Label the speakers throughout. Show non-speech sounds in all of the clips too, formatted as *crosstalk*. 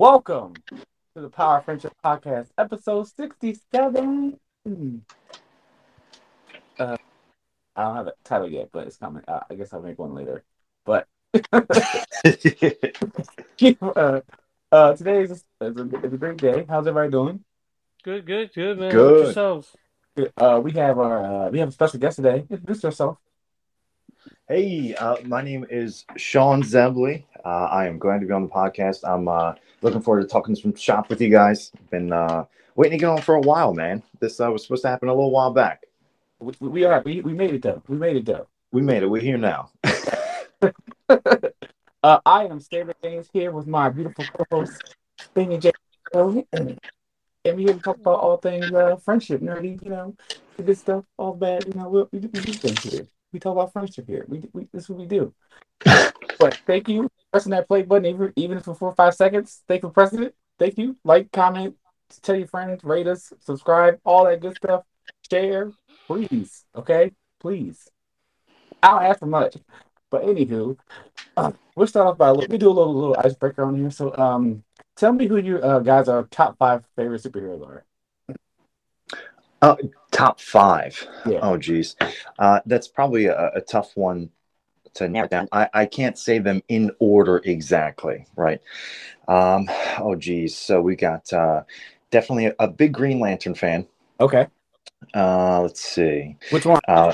Speaker 1: Welcome to the Power Friendship Podcast, episode 67. Uh, I don't have a title yet, but it's coming. Uh, I guess I'll make one later. But *laughs* *laughs* uh, uh, today is, is, a, is a great day. How's everybody doing?
Speaker 2: Good, good, good, man.
Speaker 3: Good.
Speaker 2: Good. Yourselves.
Speaker 1: Uh, we have our uh, we have a special guest today. Introduce yourself.
Speaker 3: hey, uh, my name is Shawn Zebley. Uh, I am glad to be on the podcast. I'm uh, looking forward to talking some shop with you guys. Been uh, waiting to get on for a while, man. This uh, was supposed to happen a little while back.
Speaker 1: We, we are we, we made it though. We made it though.
Speaker 3: We made it. We're here now. *laughs*
Speaker 1: uh, I am David James here with my beautiful co-host Benny J. And we're here to talk about all things uh, friendship, nerdy, you know, good stuff, all bad, you know, we, we, we do things here. We talk about friendship here. We, we this is what we do. *laughs* but thank you for pressing that play button, even even for four or five seconds. Thank you for pressing it. Thank you. Like, comment, tell your friends, rate us, subscribe, all that good stuff. Share, please. Okay, please. I don't ask for much. But anywho, uh, we'll start off by let me do a little little icebreaker on here. So, um, tell me who you uh, guys are top five favorite superheroes are.
Speaker 3: Top five.
Speaker 1: Yeah.
Speaker 3: Oh, geez. Uh, that's probably a, a tough one to narrow down. I, I can't say them in order exactly, right? Um, oh, geez. So we got uh, definitely a, a big Green Lantern fan.
Speaker 1: Okay,
Speaker 3: Uh, let's see.
Speaker 1: which one?
Speaker 3: Uh,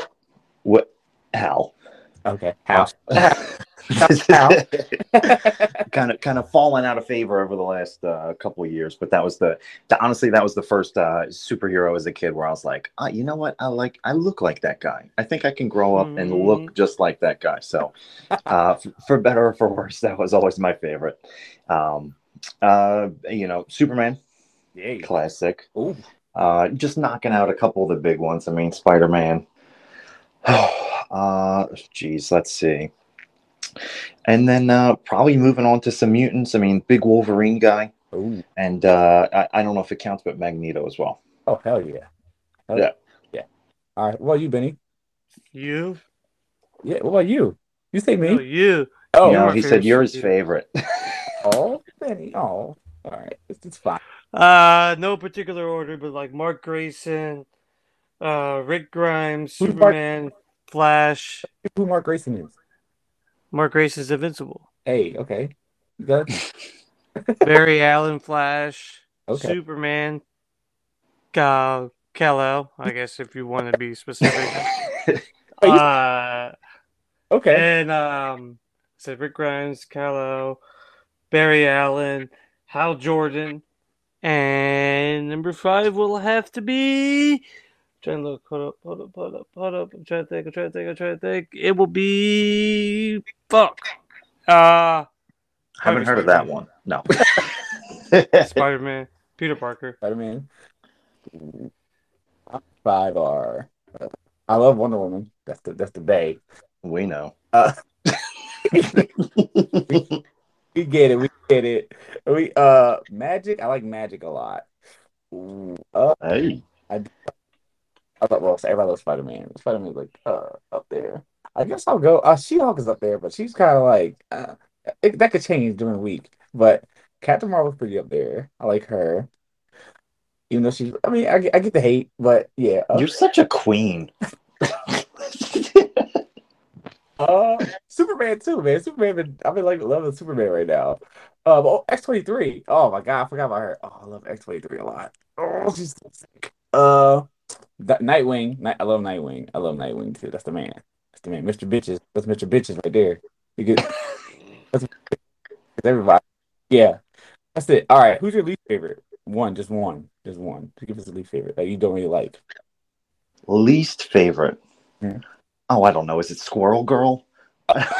Speaker 3: what? Hal.
Speaker 1: Okay, how? *laughs* *laughs*
Speaker 3: kind of kind of fallen out of favor over the last uh, couple of years but that was the, the honestly that was the first uh, superhero as a kid where i was like uh, you know what i like i look like that guy i think i can grow up and look just like that guy so *laughs* uh, f- for better or for worse that was always my favorite um, uh, you know superman
Speaker 1: yeah.
Speaker 3: classic uh, just knocking out a couple of the big ones. I mean, Spider Man. *sighs* uh, geez, let's see. And then uh, probably moving on to some mutants. I mean, big Wolverine guy,
Speaker 1: Ooh.
Speaker 3: and uh, I, I don't know if it counts, but Magneto as well.
Speaker 1: Oh hell yeah. Hell
Speaker 3: Yeah.
Speaker 1: Yeah. All right. What about you, Benny?
Speaker 2: You?
Speaker 1: Yeah. What about you? You say
Speaker 2: No,
Speaker 1: me?
Speaker 2: you.
Speaker 1: Oh.
Speaker 3: no, he said
Speaker 2: favorite
Speaker 3: you're his *laughs*
Speaker 2: superhero.
Speaker 3: favorite.
Speaker 1: Oh, Benny. Oh. All right. It's, it's fine.
Speaker 2: Uh, no particular order, but like Mark Grayson, uh, Rick Grimes,
Speaker 1: Who's Mark-
Speaker 2: Superman, Flash.
Speaker 1: Who Mark Grayson is?
Speaker 2: Mark Grace is invincible.
Speaker 1: Hey. Okay. Good. *laughs*
Speaker 2: Barry Allen, Flash,
Speaker 1: Okay.
Speaker 2: Superman, uh, Kal-El, I guess if you want to be specific. *laughs*
Speaker 1: You-
Speaker 2: uh,
Speaker 1: okay.
Speaker 2: And um, said Rick Grimes, Kal-El, Barry Allen, Hal Jordan, and number five will have to be. Trying to look. Hold up. Hold up. Hold up. Hold up. I'm trying to think. I'm trying to think. I'm trying to think. It will be fuck. Uh
Speaker 3: Haven't heard of that one. No. *laughs*
Speaker 2: Spider Man, *laughs* Peter Parker.
Speaker 1: Spider Man. Five are. I love Wonder Woman. That's the that's the day.
Speaker 3: we know.
Speaker 1: Uh, *laughs* we get it. We get it. We uh Magic. I like Magic a lot. Uh,
Speaker 3: Hey.
Speaker 1: I thought well, everybody loves Spider Man. Spider Man's like uh up there. I guess I'll go. Uh, She Hulk is up there, but she's kind of like uh, it, that could change during the week. But Captain Marvel's pretty up there. I like her, even though she's. I mean, I, get- I get the hate, but yeah. Uh,
Speaker 3: You're such a queen. *laughs* *laughs*
Speaker 1: Uh, Superman too, man. Superman, been, I've been like loving Superman right now. Uh, but X twenty three. Oh my god, I forgot about her. Oh, I love X twenty three a lot. Oh, she's so sick. Uh, Nightwing. Night, I love Nightwing. I love Nightwing too. That's the man. That's the man. Mr. Bitches. That's Mr. Bitches right there. You get that's everybody. Yeah, that's it. All right, who's your least favorite? One, just one, just one. Just give us a least favorite that you don't really like.
Speaker 3: Least favorite.
Speaker 1: Hmm.
Speaker 3: Oh, I don't know. Is it Squirrel Girl? *laughs* *laughs*
Speaker 1: That's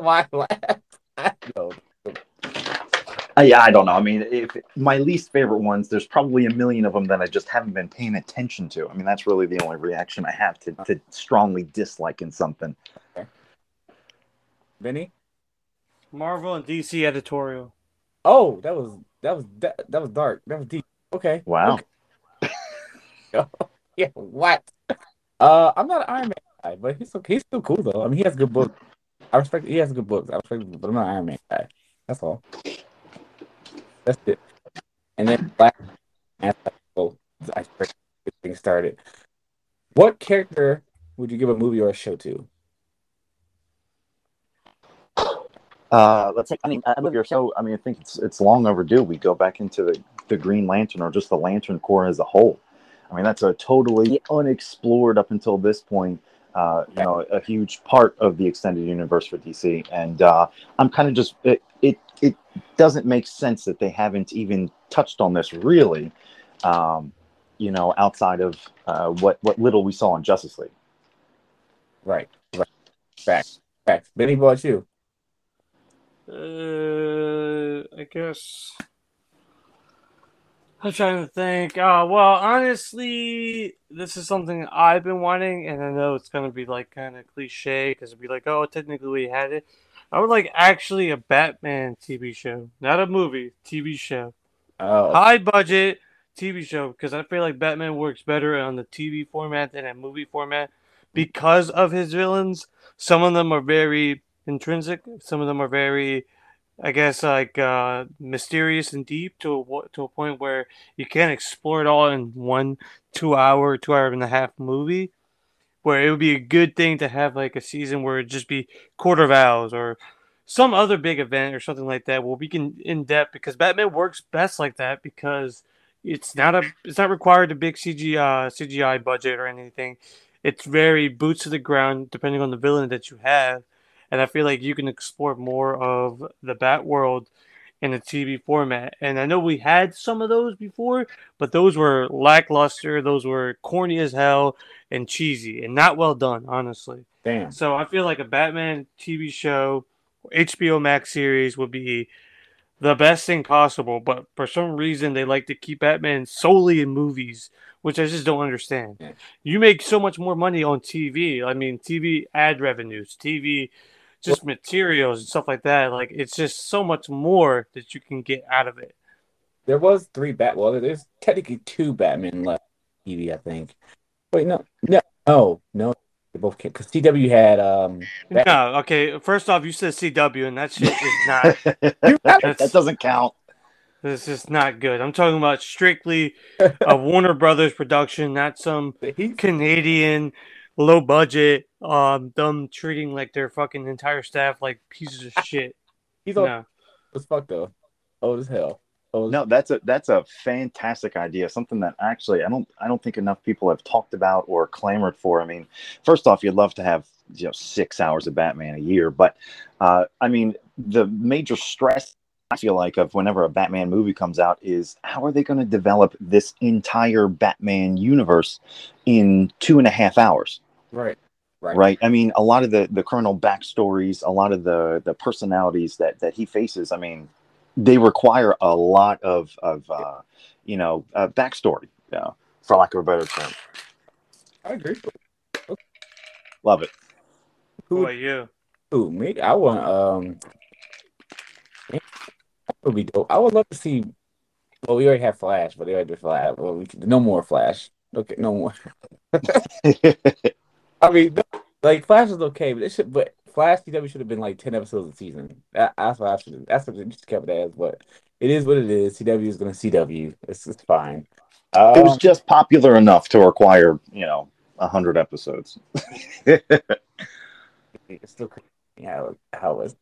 Speaker 1: why I laughed. I know.
Speaker 3: Yeah, I don't know. I mean, if my least favorite ones, there's probably a million of them that I just haven't been paying attention to. I mean, that's really the only reaction I have to, to strongly disliking something.
Speaker 1: Vinny,
Speaker 2: Marvel and DC editorial.
Speaker 1: Oh, that was that was that, that was dark. That was deep. Okay.
Speaker 3: Wow. *laughs*
Speaker 1: Yeah. What? Uh, I'm not an Iron Man guy, but he's okay. He's still cool though. I mean, he has good books. I respect. He has good books. I respect, but I'm not an Iron Man guy. That's all. That's it. And then Black. Oh, I thing started. What character would you give a movie or a show to?
Speaker 3: Uh, let's take. I mean, a movie or show. I mean, I think it's it's long overdue. We go back into the the Green Lantern or just the Lantern Corps as a whole. I mean, that's a totally unexplored up until this point. Uh, you know, a huge part of the extended universe for DC, and uh, I'm kind of just it, it it doesn't make sense that they haven't even touched on this really. Um, you know, outside of uh, what what little we saw in Justice League.
Speaker 1: Right. Right. Facts. Facts. Benny, what about you?
Speaker 2: Uh, I guess. I'm trying to think. Uh, well, honestly, this is something I've been wanting, and I know it's gonna be like kind of cliche because it'd be like, oh, technically we had it. I would like actually a Batman TV show, not a movie, TV show.
Speaker 1: Oh,
Speaker 2: High budget TV show because I feel like Batman works better on the TV format than a movie format because of his villains. Some of them are very intrinsic. Some of them are very, I guess, like uh, mysterious and deep to a, to a point where you can't explore it all in one two hour, two hour and a half movie. Where it would be a good thing to have like a season where it just be Court of Owls or some other big event or something like that where we can in depth because Batman works best like that because it's not a it's not required a big CGI uh, CGI budget or anything. It's very boots to the ground depending on the villain that you have and I feel like you can explore more of the Bat world in a TV format. And I know we had some of those before, but those were lackluster, those were corny as hell and cheesy and not well done, honestly.
Speaker 1: damn.
Speaker 2: So I feel like a Batman TV show, HBO Max series would be the best thing possible. But for some reason, they like to keep Batman solely in movies, which I just don't understand.
Speaker 1: Yeah.
Speaker 2: You make so much more money on TV. I mean, TV ad revenues, TV just materials and stuff like that. Like it's just so much more that you can get out of it.
Speaker 1: There was three Bat. Well, there's technically two Batman left. TV, I think. Wait, no, no, no, no. They both can't because CW had um. Bat-
Speaker 2: No, okay. First off, you said CW, and that shit is not. *laughs*
Speaker 3: that doesn't count.
Speaker 2: This is not good. I'm talking about strictly a Warner Brothers production, not some *laughs*
Speaker 1: he,
Speaker 2: Canadian low budget. Um, them treating like their fucking entire staff like pieces of shit.
Speaker 1: he's old
Speaker 2: No.
Speaker 1: as fuck though. Old as hell. Old
Speaker 3: No, that's a that's a fantastic idea. Something that actually I don't I don't think enough people have talked about or clamored for. I mean, first off, you'd love to have you know six hours of Batman a year, but uh, I mean, the major stress I feel like of whenever a Batman movie comes out is how are they going to develop this entire Batman universe in two and a half hours?
Speaker 1: Right. Right.
Speaker 3: right i mean a lot of the the criminal backstories a lot of the the personalities that that he faces i mean they require a lot of of uh you know uh, backstory you know, for lack of a better term
Speaker 1: I agree.
Speaker 3: love it
Speaker 2: Who are you?
Speaker 1: Who me? I want um. That would be dope. I would love to see. Well, we already have Flash, but they already did Flash. Well, we no more Flash. Okay, no more. *laughs* *laughs* I mean, like Flash is okay, but it should. But Flash CW should have been like ten episodes a season. That, that's what I should. That's what they just kept it as. But it is what it is. CW is going to CW. It's it's fine.
Speaker 3: it was
Speaker 1: Um,
Speaker 3: just popular enough to require you know a hundred episodes *laughs*
Speaker 1: it's still crazy how how was.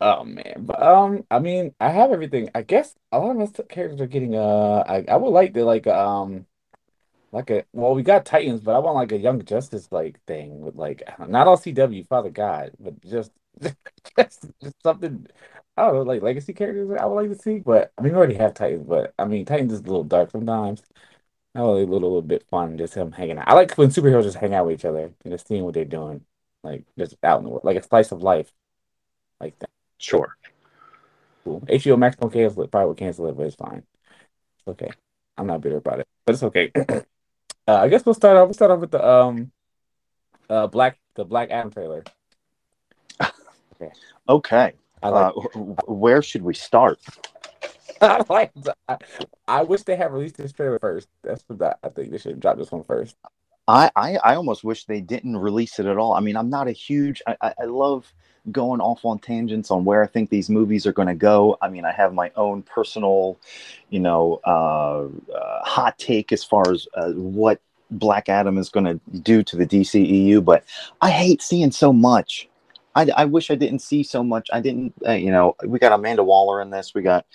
Speaker 1: Oh man, but um, I mean, I have everything. I guess a lot of us characters are getting uh, I I would like to like um, like a well, we got Titans, but I want like a Young Justice like thing with like not all CW, Father God, but just *laughs* just, just something. I don't know, like legacy characters I would like to see, but I mean, we already have Titans, but I mean, Titans is a little dark sometimes. I like a little, little bit fun, just him hanging out. I like when superheroes just hang out with each other and just seeing what they're doing, like just out in the world, like a slice of life, like that.
Speaker 3: sure
Speaker 1: Cool. HBO Max won't cancel it, probably will cancel it, but it's fine. It's okay. I'm not bitter about it, but it's okay. *clears throat* uh, I guess we'll start off. We'll start off with the um, uh, black the Black Adam trailer. *laughs*
Speaker 3: okay
Speaker 1: I
Speaker 3: uh,
Speaker 1: like.
Speaker 3: wh- where should we start *laughs*
Speaker 1: I like. I, I wish they had released this trailer first. That's what I, I think they should drop this one first.
Speaker 3: I, I I almost wish they didn't release it at all. I mean, I'm not a huge. I, I, I love going off on tangents on where I think these movies are going to go. I mean, I have my own personal, you know, uh, uh, hot take as far as uh, what Black Adam is going to do to the DCEU, but I hate seeing so much. I, I wish I didn't see so much. I didn't, uh, you know, we got Amanda Waller in this. We got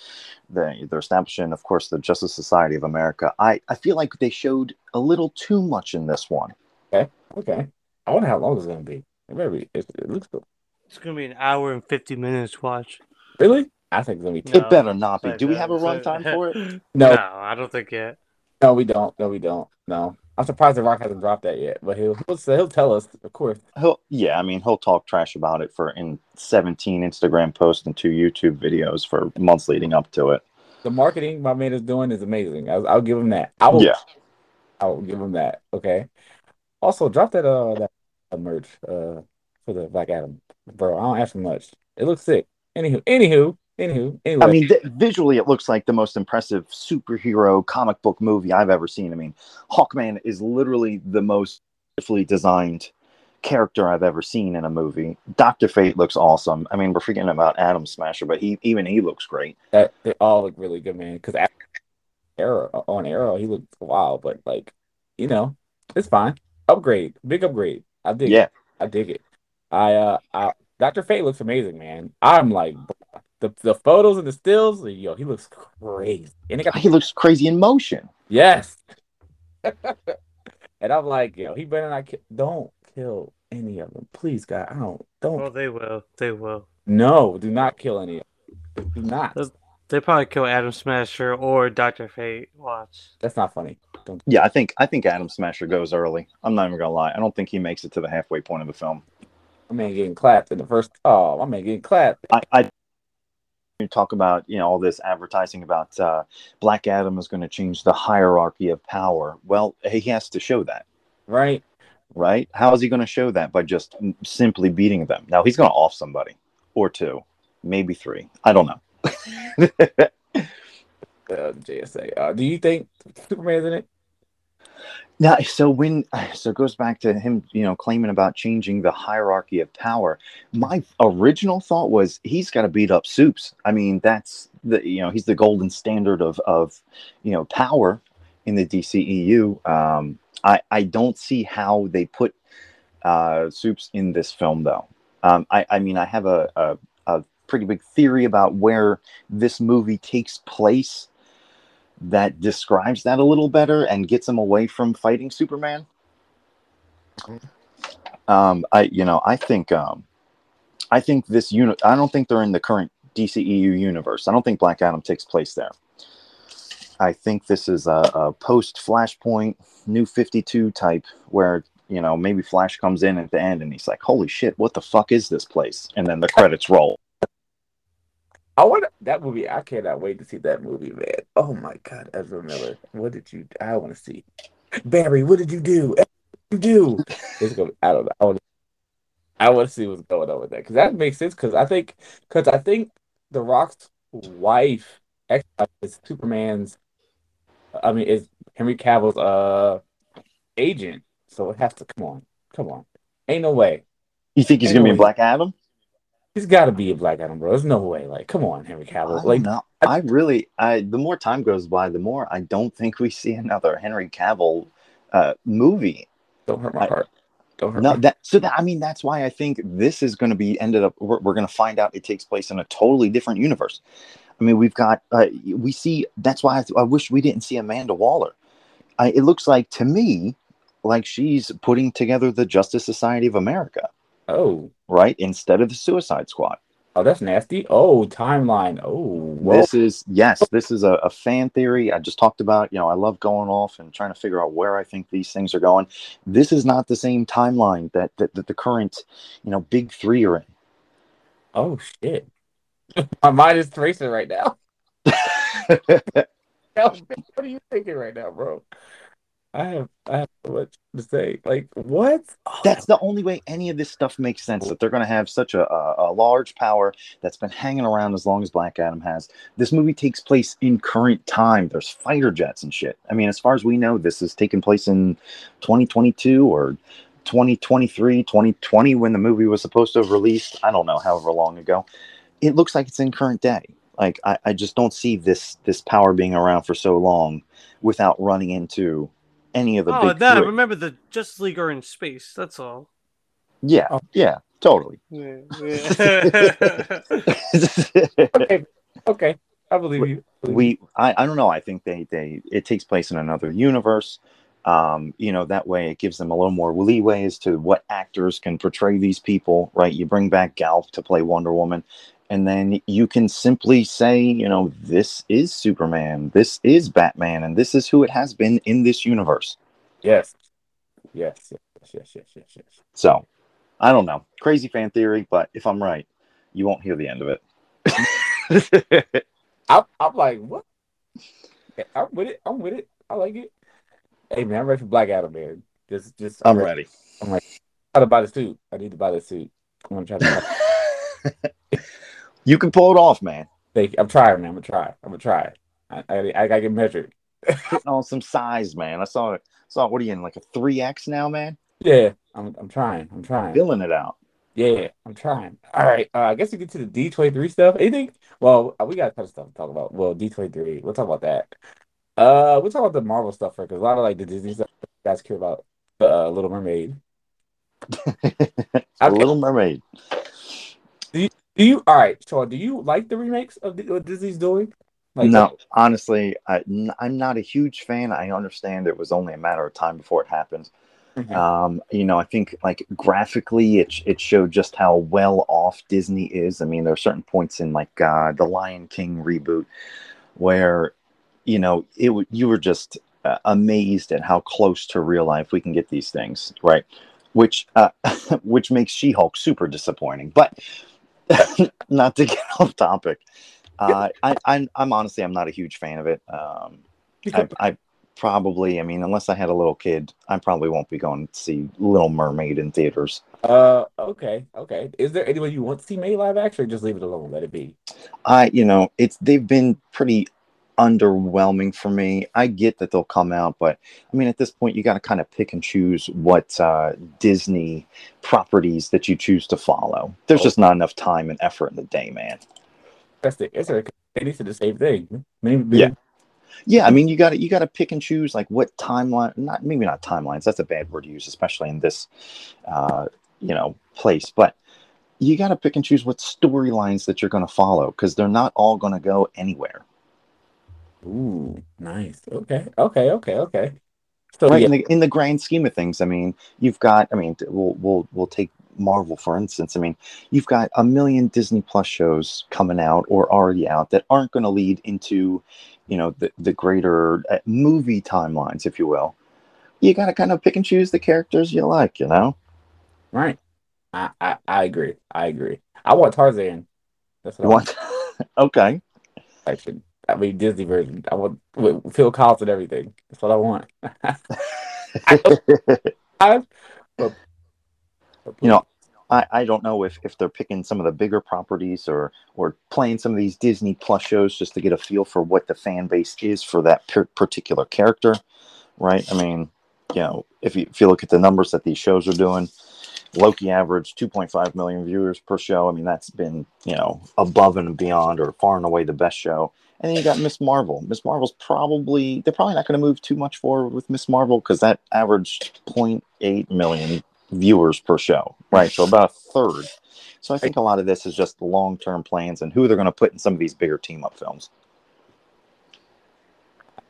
Speaker 3: the they're establishing, of course, the Justice Society of America. I I feel like they showed a little too much in this one.
Speaker 1: Okay. Okay. I wonder how long it's gonna be. It be. It, it looks good.
Speaker 2: It's gonna be an hour and fifty minutes. Watch.
Speaker 1: Really? I think it's gonna be.
Speaker 2: No.
Speaker 3: It better not be. Do we have a
Speaker 2: sorry.
Speaker 3: runtime for it? *laughs*
Speaker 2: No,
Speaker 1: No,
Speaker 2: I don't think yet.
Speaker 1: no, we don't. No, we don't. No. I'm surprised the Rock hasn't dropped that yet, but he'll he'll, he'll tell us, of course.
Speaker 3: He'll, yeah, I mean, he'll talk trash about it for in 17 Instagram posts and two YouTube videos for months leading up to it.
Speaker 1: The marketing my man is doing is amazing. I'll, I'll give him that. I will.
Speaker 3: Yeah.
Speaker 1: I'll give him that. Okay. Also, drop that uh that uh, merch uh for the Black Adam, bro. I don't ask for much. It looks sick. Anywho, anywho, anywho. Anyway,
Speaker 3: I mean, th- visually, it looks like the most impressive superhero comic book movie I've ever seen. I mean, Hawkman is literally the most beautifully designed character I've ever seen in a movie. Doctor Fate looks awesome. I mean, we're forgetting about Atom Smasher, but he even he looks great.
Speaker 1: that they all look really good, man. Because Arrow on Arrow, he looked wild, but like, you know, it's fine. Upgrade, big upgrade. I dig.
Speaker 3: Yeah.
Speaker 1: it. I dig it. I uh, I, Doctor Fate looks amazing, man. I'm like, the the photos and the stills, yo, he looks crazy, and it got
Speaker 3: He looks crazy in motion.
Speaker 1: yes. *laughs* and I'm like, yo, he better not ki- don't kill any of them, please, God. I don't don't
Speaker 2: Well, they will. They will.
Speaker 1: no, do not kill any of them. Do not.
Speaker 2: That's- They probably kill Atom Smasher or Doctor Fate. Watch.
Speaker 1: That's not funny. Don't.
Speaker 3: Yeah, I think I think Atom Smasher goes early. I'm not even gonna lie. I don't think he makes it to the halfway point of the film.
Speaker 1: My man getting clapped in the first. Oh, my man getting clapped.
Speaker 3: I, I you talk about you know all this advertising about uh, Black Adam is going to change the hierarchy of power. Well, he has to show that,
Speaker 1: Right?
Speaker 3: right? How is he going to show that by just simply beating them? Now he's going to off somebody or two, maybe three. I don't know. *laughs*
Speaker 1: Uh, JSA. Uh, do you think Superman's in it?
Speaker 3: Now, so when *sighs* so it goes back to him, you know, claiming about changing the hierarchy of power. My original thought was he's got to beat up Soups. I mean, that's the you know he's the golden standard of of you know power in the DCEU. Um, I I don't see how they put uh, Soups in this film though. Um, I I mean I have a, a a pretty big theory about where this movie takes place that describes that a little better and gets him away from fighting Superman. Um, I you know I think um, I think this unit. I don't think they're in the current DCEU universe. I don't think Black Adam takes place there. I think this is a, a post Flashpoint, New Fifty Two type where you know maybe Flash comes in at the end and he's like, "Holy shit, what the fuck is this place?" And then the credits roll.
Speaker 1: I want that movie. I cannot wait to see that movie, man. Oh my God, Ezra Miller. What did you? I want to see. Barry, what did you do? What did you do? It's gonna. I don't know. I want. I want to see what's going on with that because that makes sense. Because I think, because I think the Rock's wife actually is Superman's. I mean, is Henry Cavill's uh agent. So it has to come on, come on. Ain't no way.
Speaker 3: You think he's gonna be in Black Adam?
Speaker 1: He's got to be a Black Adam, bro. There's no way. Like, come on, Henry Cavill. Like,
Speaker 3: know. I really, I the more time goes by, the more I don't think we see another Henry Cavill uh, movie.
Speaker 1: don't hurt my
Speaker 3: I-
Speaker 1: heart. Don't hurt
Speaker 3: No, that so that I mean that's why I think this is going to be ended up. We're, we're going to find out it takes place in a totally different universe. I mean, we've got uh, we see. That's why I, I wish we didn't see Amanda Waller. I, it looks like to me like she's putting together the Justice Society of America,
Speaker 1: Oh,
Speaker 3: right? Instead of the Suicide Squad.
Speaker 1: oh, that's nasty. Oh, timeline. Oh, whoa.
Speaker 3: This is yes, this is a, a fan theory. I just talked about. You know, I love going off and trying to figure out where I think these things are going. This is not the same timeline that that, that the current, you know, big three are in.
Speaker 1: Oh shit. *laughs* my mind is racing right now. *laughs* What are you thinking right now, bro? I have I have so much to say. Like what?
Speaker 3: That's the only way any of this stuff makes sense. That they're going to have such a, a, a large power that's been hanging around as long as Black Adam has. This movie takes place in current time. There's fighter jets and shit. I mean, as far as we know, this is taking place in 2022 or 2023, 2020 when the movie was supposed to have released. I don't know, however long ago. It looks like it's in current day. Like I, I just don't see this this power being around for so long without running into any of the
Speaker 2: Oh,
Speaker 3: big
Speaker 2: that
Speaker 3: three.
Speaker 2: remember the Justice League are in space. That's all.
Speaker 3: Yeah,
Speaker 1: Oh.
Speaker 3: yeah, totally.
Speaker 2: Yeah, *laughs* yeah. *laughs*
Speaker 1: Okay, okay. I believe you. Believe you.
Speaker 3: we I, I don't know i think they they it takes place in another universe um you know that way it gives them a little more leeway as to what actors can portray these people right you bring back gal to play wonder woman and then you can simply say you know this is superman this is batman and this is who it has been in this universe
Speaker 1: yes. Yes, yes, yes, yes, yes, yes.
Speaker 3: so i don't know crazy fan theory but if i'm right you won't hear the end of it *laughs*
Speaker 1: I'm, I'm like, what? I'm with it. I'm with it. I like it. Hey man, I'm ready for Black Adam, man. Just, just.
Speaker 3: i'm ready ready.
Speaker 1: i'm like I gotta buy the suit. I need to buy the suit. I'm gonna try to. *laughs*
Speaker 3: you can pull it off man
Speaker 1: Thank you. I'm trying, man. I'm gonna try. I'm gonna try. I, I, I gotta get measured. *laughs*
Speaker 3: putting on some size, man. I saw it. Saw what are you in like a three X now, man?
Speaker 1: Yeah, I'm, I'm trying. I'm trying.
Speaker 3: Filling it out.
Speaker 1: Yeah, I'm trying. All right. Uh, I guess we get to the D23 stuff. Anything? Well, uh, we got a ton of stuff to talk about. Well, D23. We'll talk about that. Uh, we'll talk about the Marvel stuff first because a lot of like the Disney stuff guys care about. Uh, Little Mermaid.
Speaker 3: The *laughs*
Speaker 1: Okay.
Speaker 3: Little Mermaid.
Speaker 1: Do you? Do you all right. So, do you like the remakes of the, what Disney's doing? Like,
Speaker 3: no, honestly, I, am not a huge fan. I understand it was only a matter of time before it happened.
Speaker 1: Mhm.
Speaker 3: Um, you know, I think like graphically, it it showed just how well off Disney is. I mean, there are certain points in like uh, the Lion King reboot where you know it w- you were just uh, amazed at how close to real life we can get these things, right? Which uh, *laughs* which makes She Hulk super disappointing. But *laughs* not to get *laughs* off topic, uh, I, I'm I'm honestly I'm not a huge fan of it. Um, I, I probably, I mean, unless I had a little kid, I probably won't be going to see Little Mermaid in theaters.
Speaker 1: Uh, okay, okay. Is there anyone you want to see made live action, or just leave it alone, let it be?
Speaker 3: I, you know, it's they've been pretty underwhelming for me. I get that they'll come out, but I mean, at this point, you got to kind of pick and choose what uh, Disney properties that you choose to follow. There's just not enough time and effort in the day, man.
Speaker 1: That's the answer. They need to do the same thing. Maybe,
Speaker 3: Yeah. Yeah, I mean, you got to you got to pick and choose like what timeline. Not maybe not timelines. That's a bad word to use, especially in this, uh, you know, place. But you got to pick and choose what storylines that you're going to follow because they're not all going to go anywhere.
Speaker 1: Ooh, nice. Okay, okay, okay, okay. So
Speaker 3: right
Speaker 1: yeah,
Speaker 3: in the in the grand scheme of things i mean you've got i mean we'll we'll we'll take marvel for instance i mean you've got a million disney plus shows coming out or already out that aren't going to lead into you know the, the greater uh, movie timelines if you will you got to kind of pick and choose the characters you like you know
Speaker 1: right. I, I I agree. I agree. I want Tarzan. That's what
Speaker 3: you
Speaker 1: I want.
Speaker 3: want *laughs* okay
Speaker 1: Action. I mean Disney version. I want with Phil Collins and everything. That's what I want. *laughs* I, but
Speaker 3: You know, I, I don't know if, if they're picking some of the bigger properties or or playing some of these Disney Plus shows just to get a feel for what the fan base is for that per- particular character, right? I mean, you know, if you if you look at the numbers that these shows are doing, Loki averaged 2.5 million viewers per show. I mean, that's been you know above and beyond or far and away the best show. And then you got Miss Marvel. Miss Marvel's probably they're probably not going to move too much forward with Miss Marvel because that averaged 0.8 million viewers per show, right? So about a third. So I think a lot of this is just long term plans and who they're going to put in some of these bigger team up films.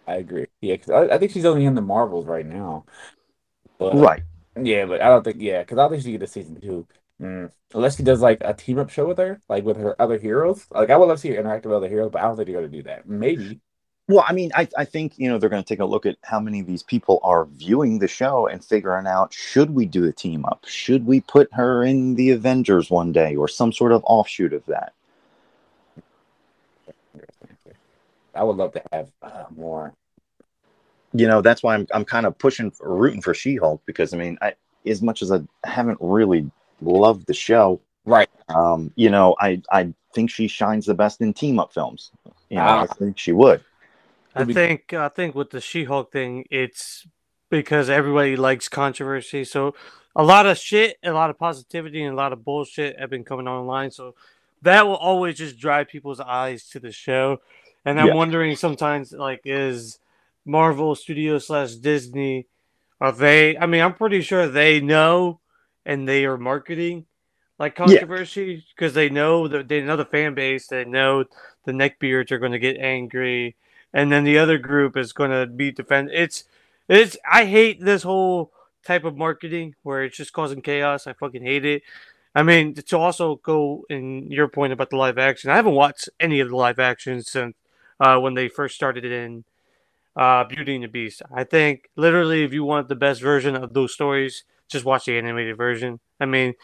Speaker 1: I agree. Yeah, I, I think she's only in the Marvels right now. But,
Speaker 3: Right.
Speaker 1: Yeah, but I don't think. Yeah, because I don't think she get a season two. Mm. Unless she does like a team up show with her, like with her other heroes. Like I would love to see her interact with other heroes, but I don't think they're gonna do that. Maybe.
Speaker 3: Well, I mean, I, I think, you know, they're going to take a look at how many of these people are viewing the show and figuring out should we do a team up? Should we put her in the Avengers one day or some sort of offshoot of that?
Speaker 1: I would love to have uh, more
Speaker 3: you know that's why I'm I'm kind of pushing rooting for She-Hulk because I mean I as much as I haven't really loved the show,
Speaker 1: Right.
Speaker 3: um, you know I I think she shines the best in team up films. You know,
Speaker 1: Ah.
Speaker 3: I think she would.
Speaker 2: I
Speaker 1: be-
Speaker 2: think I think with the She-Hulk thing, it's because everybody likes controversy. So a lot of shit, a lot of positivity, and a lot of bullshit have been coming online. So that will always just drive people's eyes to the show. And I'm
Speaker 3: Yeah.
Speaker 2: wondering sometimes, like, is Marvel Studios slash Disney are they? I mean, I'm pretty sure they know, and they are marketing like controversy because they know that they know the fan base. They know the neckbeards are going to get angry and then the other group is going to be defend. It's it's I hate this whole type of marketing where it's just causing chaos. I fucking hate it. I mean, to also go in your point about the live action, I haven't watched any of the live actions since uh, when they first started in uh, Beauty and the Beast. I think literally, if you want the best version of those stories, just watch the animated version. I mean,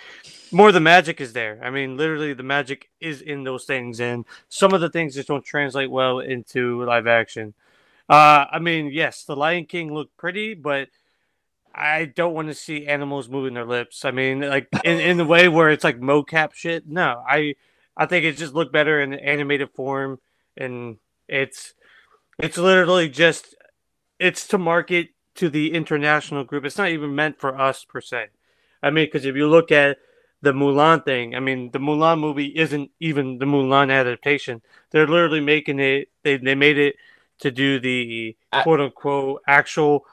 Speaker 2: more the magic is there. I mean, literally, the magic is in those things, and some of the things just don't translate well into live action. Uh, I mean, yes, the Lion King looked pretty, but I don't want to see animals moving their lips. I mean, like in, in the way where it's like mocap shit. No, I I think it just looked better in animated form, and it's it's literally just it's to market to the international group. It's not even meant for us per se. I mean, because if you look at the Mulan thing, I mean, the Mulan movie isn't even the Mulan adaptation. They're literally making it. They they made it to do the quote unquote actual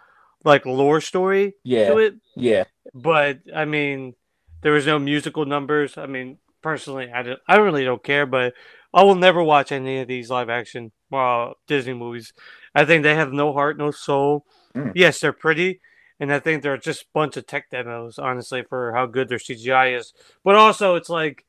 Speaker 2: like lore story
Speaker 1: Yeah.
Speaker 2: to it.
Speaker 1: Yeah.
Speaker 2: But I mean, there was no musical numbers. I mean, personally, I don't, I really don't care. But I will never watch any of these live action uh, Disney movies. I think they have no heart, no soul.
Speaker 1: Mm.
Speaker 2: Yes, they're pretty, and I think they're just a bunch of tech demos, honestly, for how good their CGI is. But also, it's like,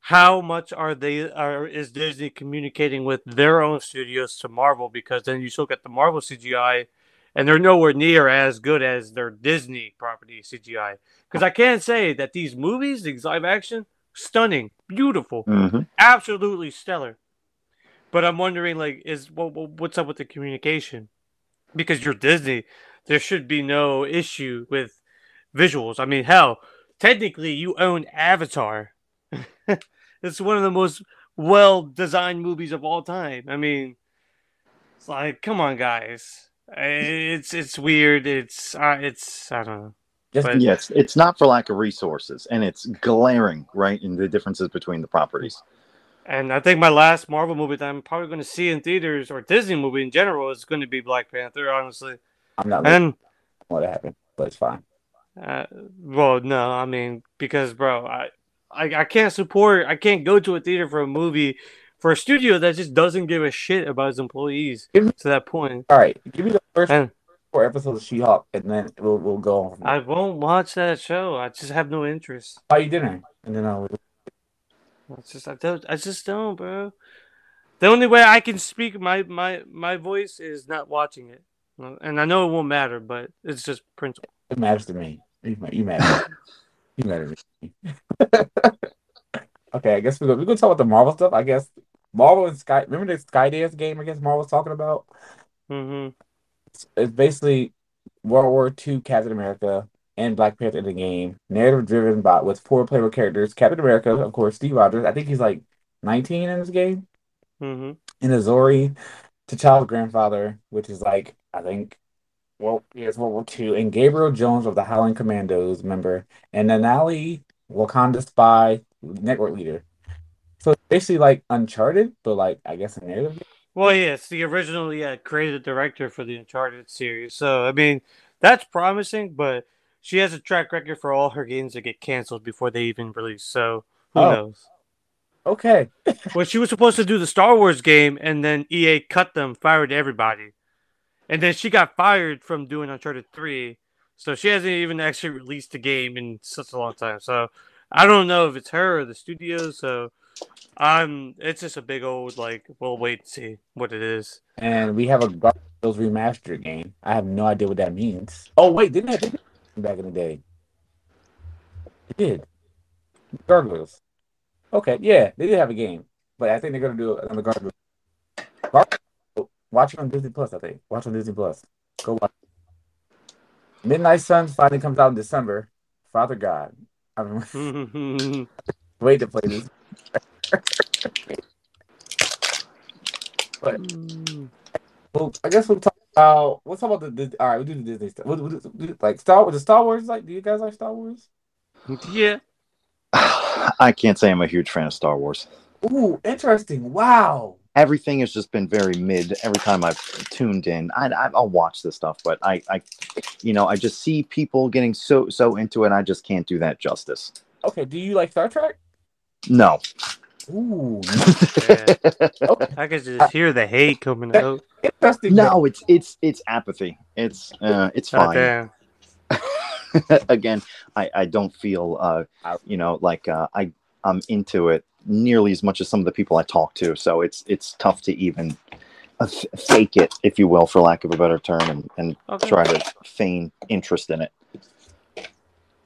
Speaker 2: how much are they? Are is Disney communicating with their own studios to Marvel? Because then you still get the Marvel CGI, and they're nowhere near as good as their Disney property CGI. Because I can't say that these movies, these live action, stunning, beautiful,
Speaker 3: Mhm.
Speaker 2: absolutely stellar. But I'm wondering, like, is what what's up with the communication? Because you're Disney, there should be no issue with visuals. I mean, hell, technically, you own Avatar. *laughs* it's one of the most well designed movies of all time. I mean, it's like, come on, guys. It's it's weird. It's uh, it's I don't know. But-
Speaker 3: Yes, it's not for lack of resources, and it's glaring right in the differences between the properties.
Speaker 2: And I think my last Marvel movie that I'm probably going to see in theaters or Disney movie in general is going to be Black Panther. Honestly,
Speaker 1: I'm not
Speaker 2: and
Speaker 1: what happened, but it's fine.
Speaker 2: Uh, well, no, I mean because, bro, I, I I can't support. I can't go to a theater for a movie for a studio that just doesn't give a shit about its employees
Speaker 1: me-
Speaker 2: to that point.
Speaker 1: All right, give me the first
Speaker 2: And
Speaker 1: four episodes of She-Hulk, and then we'll we'll go on.
Speaker 2: I won't watch that show. I just have no interest.
Speaker 1: buy you dinner, and then I'll.
Speaker 2: It's just I don't. I just don't, bro. The only way I can speak my my my voice is not watching it, and I know it won't matter, but it's just principle.
Speaker 1: It matters to me. You you matter. *laughs* you matter to me. *laughs* okay, I guess we're gonna, we're gonna talk about the Marvel stuff. I guess Marvel and Sky. Remember the Skydance game? I guess Marvel's talking about.
Speaker 2: hmm
Speaker 1: It's, it's basically World War II Captain America and Black Panther in the game. Narrative driven by with four playable characters. Captain America, of course, Steve Rogers. I think he's like 19 in this game.
Speaker 2: hmm
Speaker 1: And Azzuri, T'Challa's grandfather, which is like I think, well, yeah, it's World War II, and Gabriel Jones of the Howling Commandos member, and Nanali, Wakanda spy network leader. So basically like Uncharted, but like I guess a narrative.
Speaker 2: Well, yes, the original yeah creative director for the Uncharted series. So I mean, that's promising, but she has a track record for all her games that get canceled before they even release. So who
Speaker 1: Oh.
Speaker 2: knows?
Speaker 1: Okay, *laughs*
Speaker 2: Well, she was supposed to do the Star Wars game, and then EA cut them, fired everybody, and then she got fired from doing Uncharted Three. So she hasn't even actually released the game in such a long time. So I don't know if it's her or the studio. So I'm. It's just a big old like. We'll wait and see what it is.
Speaker 1: and we have a Gargoyles remastered game. I have no idea what that means. Oh wait, didn't that did it back in the day? It did. Gargoyles. Okay, yeah, they did have a game, but I think they're gonna do another Gargoyles. Gar- Watch it on Disney Plus. I think. Watch on Disney Plus. Go watch. Midnight Suns finally comes out in December. Father God. Been *laughs* waiting to play this. *laughs* but mm. Well, I guess we'll talk about we'll talk about the, the all right. We'll do the Disney stuff. We'll, we'll, we'll, like Star Wars. The Star Wars like. Do you guys like Star Wars?
Speaker 2: yeah. *sighs*
Speaker 3: I can't say I'm a huge fan of Star Wars.
Speaker 1: Ooh, interesting. Wow.
Speaker 3: Everything has just been very mid. Every time I've tuned in, I, I, I'll watch this stuff, but I, I, you know, I just see people getting so so into it. I just can't do that justice.
Speaker 1: Okay. Do you like Star Trek?
Speaker 3: No.
Speaker 1: Ooh, *laughs*
Speaker 2: I could just hear the hate coming out.
Speaker 1: interesting.
Speaker 3: no, it's it's it's apathy. It's uh, it's fine.
Speaker 2: damn. *laughs*
Speaker 3: again i i don't feel uh you know like uh i i'm into it nearly as much as some of the people i talk to so it's it's tough to even uh, f- fake it if you will for lack of a better term and, and
Speaker 2: Okay.
Speaker 3: try to feign interest in it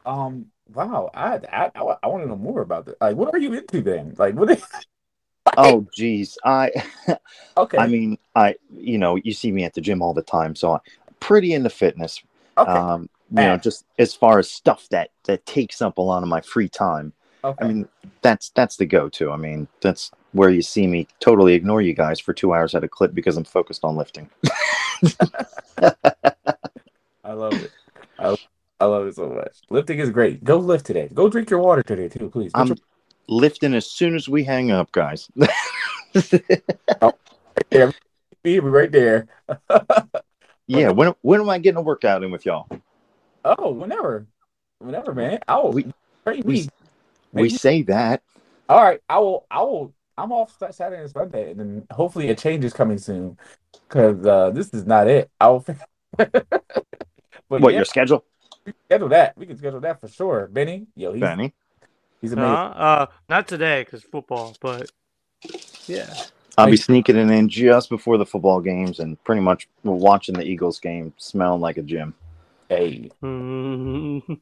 Speaker 1: Um. Wow. I I I, I want to know more about this. Like, what are you into then? Like, what? Is, *laughs*
Speaker 3: oh geez i *laughs*
Speaker 1: okay.
Speaker 3: i mean i you know you see me at the gym all the time so i'm pretty into fitness
Speaker 1: okay.
Speaker 3: um you know just as far as stuff that that takes up a lot of my free time
Speaker 1: okay.
Speaker 3: I mean, that's that's the go-to. I mean, that's where you see me totally ignore you guys for two hours at a clip because I'm focused on lifting. *laughs*
Speaker 1: I love it. I, I love it so much. Lifting is great. Go lift today. Go drink your water today too, please.
Speaker 3: I'm
Speaker 1: your-
Speaker 3: lifting as soon as we hang up, guys.
Speaker 1: Yeah, *laughs* be right there. *laughs*
Speaker 3: yeah, when when am I getting a workout in with y'all?
Speaker 1: oh, whenever, whenever, man. I will.
Speaker 3: We- we-. We
Speaker 1: Maybe-
Speaker 3: say that.
Speaker 1: All right, I will. I will. I'm off Saturday and Sunday, and then hopefully a change is coming soon, because uh, this is not it. I will. *laughs* but
Speaker 3: What
Speaker 1: yeah,
Speaker 3: your schedule,
Speaker 1: schedule that. We can schedule that for sure. Benny, yo, he's
Speaker 3: Benny?
Speaker 1: he's
Speaker 2: Uh,
Speaker 1: amazing.
Speaker 2: uh, not today because football, but yeah.
Speaker 3: I'll be sneaking it in just before the football games and pretty much watching the Eagles game, smelling like a gym.
Speaker 1: Hey,
Speaker 2: Mm,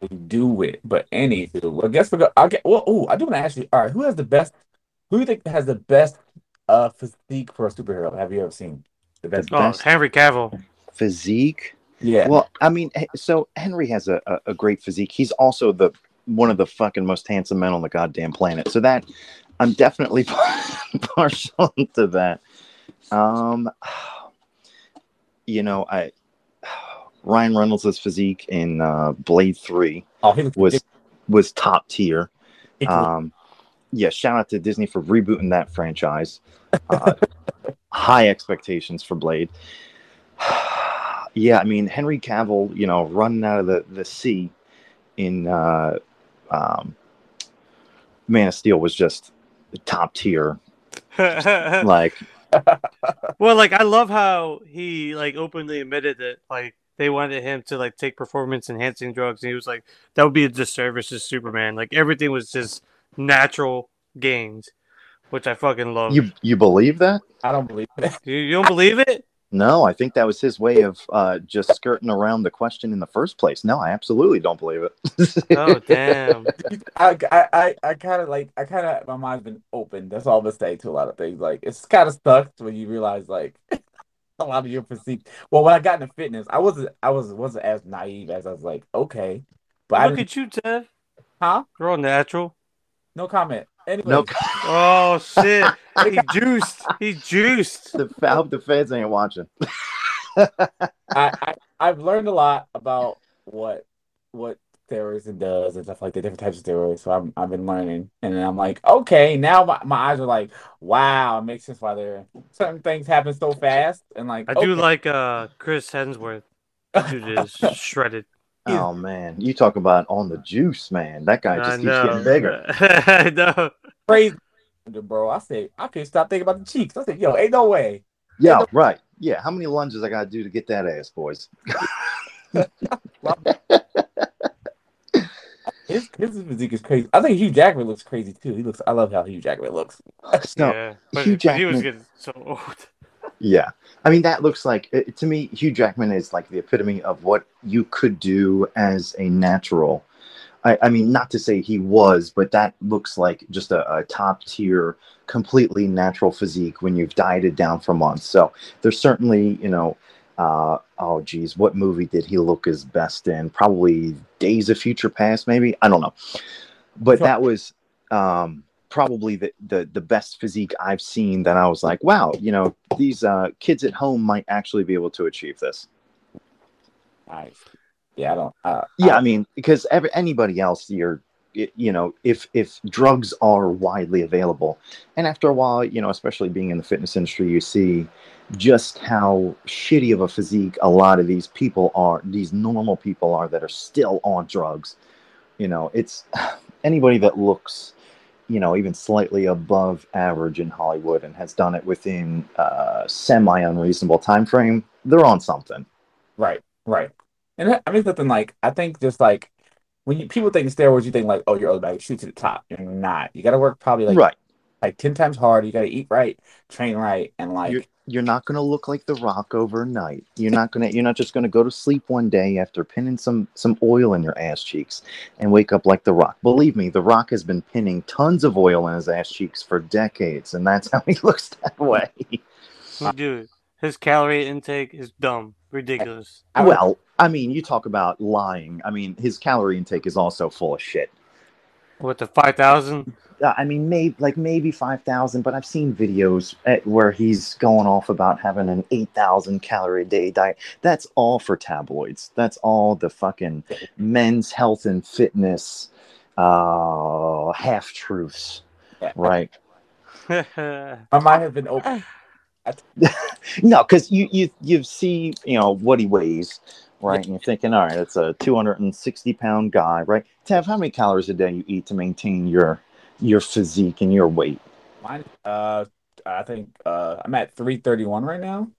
Speaker 1: we do it. But anywho, I guess we go. I get. Well, oh, I do want to ask you. All right, who has the best? Who do you think has the best uh physique for a superhero? Have you ever seen the best?
Speaker 2: oh,
Speaker 3: Best.
Speaker 2: Henry Cavill.
Speaker 3: Physique.
Speaker 1: Yeah.
Speaker 3: Well, I mean, so Henry has a, a, great physique. He's also the one of the fucking most handsome men on the goddamn planet. So that I'm definitely *laughs* partial to that. Um, *sighs* you know, I *sighs* Ryan Reynolds' physique in uh, Blade Three
Speaker 1: oh,
Speaker 3: was was top tier. Um, yeah, shout out to Disney for rebooting that franchise. Uh, *laughs* high expectations for Blade. Yeah, I mean Henry Cavill, you know, running out of the the sea in uh, um, Man of Steel was just top tier. *laughs* Like,
Speaker 2: well, like I love how he like openly admitted that like they wanted him to like take performance enhancing drugs, and he was like, that would be a disservice to Superman. Like everything was just natural gains, which I fucking love.
Speaker 3: you you believe that?
Speaker 1: I don't believe it.
Speaker 2: you, you don't believe it?
Speaker 3: No, I think that was his way of uh, just skirting around the question in the first place. No, I absolutely don't believe it.
Speaker 2: Oh *laughs* damn!
Speaker 1: I I I, I kind of like I kind of my mind's been open. That's all I'm gonna say to a lot of things. Like it's kind of stuck when you realize like *laughs* a lot of your physique. Well, when I got into fitness, I wasn't I was wasn't as naive as I was like okay, but I
Speaker 2: Look
Speaker 1: didn't,
Speaker 2: at you, Tev.
Speaker 1: huh?
Speaker 2: You're all natural.
Speaker 1: No comment. Anyway,
Speaker 3: no, *laughs*
Speaker 2: Oh shit! he *laughs* juiced. He juiced.
Speaker 3: the, I hope the feds ain't watching. *laughs*
Speaker 1: I, I I've learned a lot about what what steroids does and stuff like the different types of steroids. So I'm I've been learning, and then I'm like, okay, now my, my eyes are like, wow, it makes sense why there certain things happen so fast, and like
Speaker 2: I do like uh Chris Hemsworth. Dude is *laughs* shredded.
Speaker 3: Oh man, you talk about on the juice, man. That guy just
Speaker 2: I
Speaker 3: keeps
Speaker 2: know.
Speaker 3: getting bigger.
Speaker 2: I know.
Speaker 1: crazy, bro. I said I can't stop thinking about the cheeks. I said, yo, ain't no way.
Speaker 3: Yeah, right. Yeah, how many lunges I gotta do to get that ass, boys? *laughs*
Speaker 1: His his physique is crazy. I think Hugh Jackman looks crazy too. He looks. I love how Hugh Jackman looks. *laughs*
Speaker 3: No,
Speaker 2: yeah, but,
Speaker 3: Hugh
Speaker 2: but he was getting so old. *laughs*
Speaker 3: yeah. I mean, that looks like it, to me. Hugh Jackman is like the epitome of what you could do as a natural. I, I mean, not to say he was, but that looks like just a, a top tier, completely natural physique when you've dieted down for months. So there's certainly, you know, uh, oh geez, what movie did he look his best in? Probably Days of Future Past, maybe. I don't know, but that was um, probably the, the the best physique I've seen. That I was like, wow, you know, these uh, kids at home might actually be able to achieve this.
Speaker 1: Nice. Yeah, I don't. Uh,
Speaker 3: Yeah,
Speaker 1: I,
Speaker 3: I mean, because every, anybody else, you're, you know, if if drugs are widely available, and after a while, you know, especially being in the fitness industry, you see just how shitty of a physique a lot of these people are. These normal people are that are still on drugs. You know, it's *sighs* anybody that looks, you know, even slightly above average in Hollywood and has done it within a semi unreasonable time frame. They're on something.
Speaker 1: right, right. And that- I mean, something like I think just like when you, people think steroids, you think like, oh, you're automatic shoot to the top. You're not. You got to work probably like
Speaker 3: right.
Speaker 1: like ten times harder. You got to eat right, train right, and like
Speaker 3: you're, you're not going to look like the rock overnight you're not going to you're not just going to go to sleep one day after pinning some some oil in your ass cheeks and wake up like the rock believe me the rock has been pinning tons of oil in his ass cheeks for decades and that's *laughs* how he looks that way
Speaker 2: Dude, his calorie intake is dumb, ridiculous.
Speaker 3: Well i mean you talk about lying i mean his calorie intake is also full of shit
Speaker 2: What the five thousand?
Speaker 3: I mean, maybe like maybe five thousand, but I've seen videos at, where he's going off about having an eight thousand calorie a day diet. That's all for tabloids. That's all the fucking men's health and fitness uh, half truths, right? *laughs*
Speaker 1: I might have been open. *laughs* *laughs*
Speaker 3: No, because you you you see you know what he weighs, right? And you're thinking, all right, it's a two hundred and sixty pound guy, right? Tev, how many calories a day you eat to maintain your your physique and your weight?
Speaker 1: Mine, uh, I think uh, I'm at 331 right now.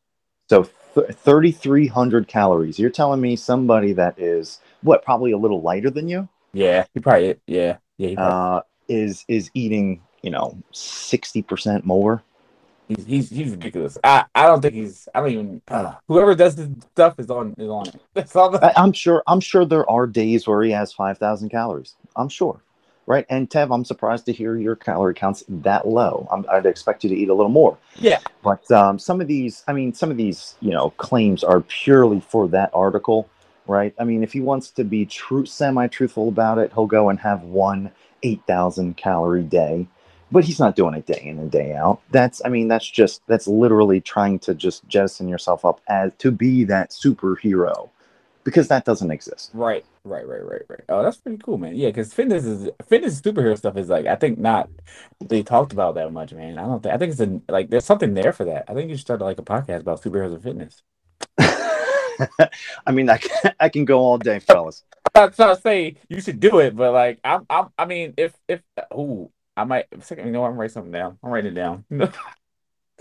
Speaker 3: So th- 3,300 calories. You're telling me somebody that is what probably a little lighter than you
Speaker 1: Yeah, he probably yeah yeah he probably,
Speaker 3: uh, is is eating you know 60% more.
Speaker 1: He's, he's he's ridiculous. I I don't think he's I don't even uh, whoever does this stuff is on is on it. *laughs* That's all. The,
Speaker 3: I, I'm sure. I'm sure there are days where he has 5,000 calories. I'm sure, right? And Tev, I'm surprised to hear your calorie counts that low. I'm, I'd expect you to eat a little more.
Speaker 1: yeah,
Speaker 3: But um, some of these, I mean, some of these, you know, claims are purely for that article, right? I mean, if he wants to be true, semi-truthful about it, he'll go and have one eight thousand calorie day, but he's not doing it day in and day out. That's, I mean, that's just that's literally trying to just jettison yourself up as to be that superhero, because that doesn't exist.
Speaker 1: right, right, right, right, right. Oh, that's pretty cool, man. Yeah, because fitness is fitness superhero stuff is like I think not they talked about that much, man. I don't think I think it's a, like there's something there for that. I think you should start like a podcast about superheroes and fitness. *laughs*
Speaker 3: I mean, I can, I can go all day, fellas. *laughs*
Speaker 1: I'm not trying to say you should do it, but like I'm, I'm I mean, if if ooh, I might. second. You know, I'm writing something down. I'm writing it down. *laughs*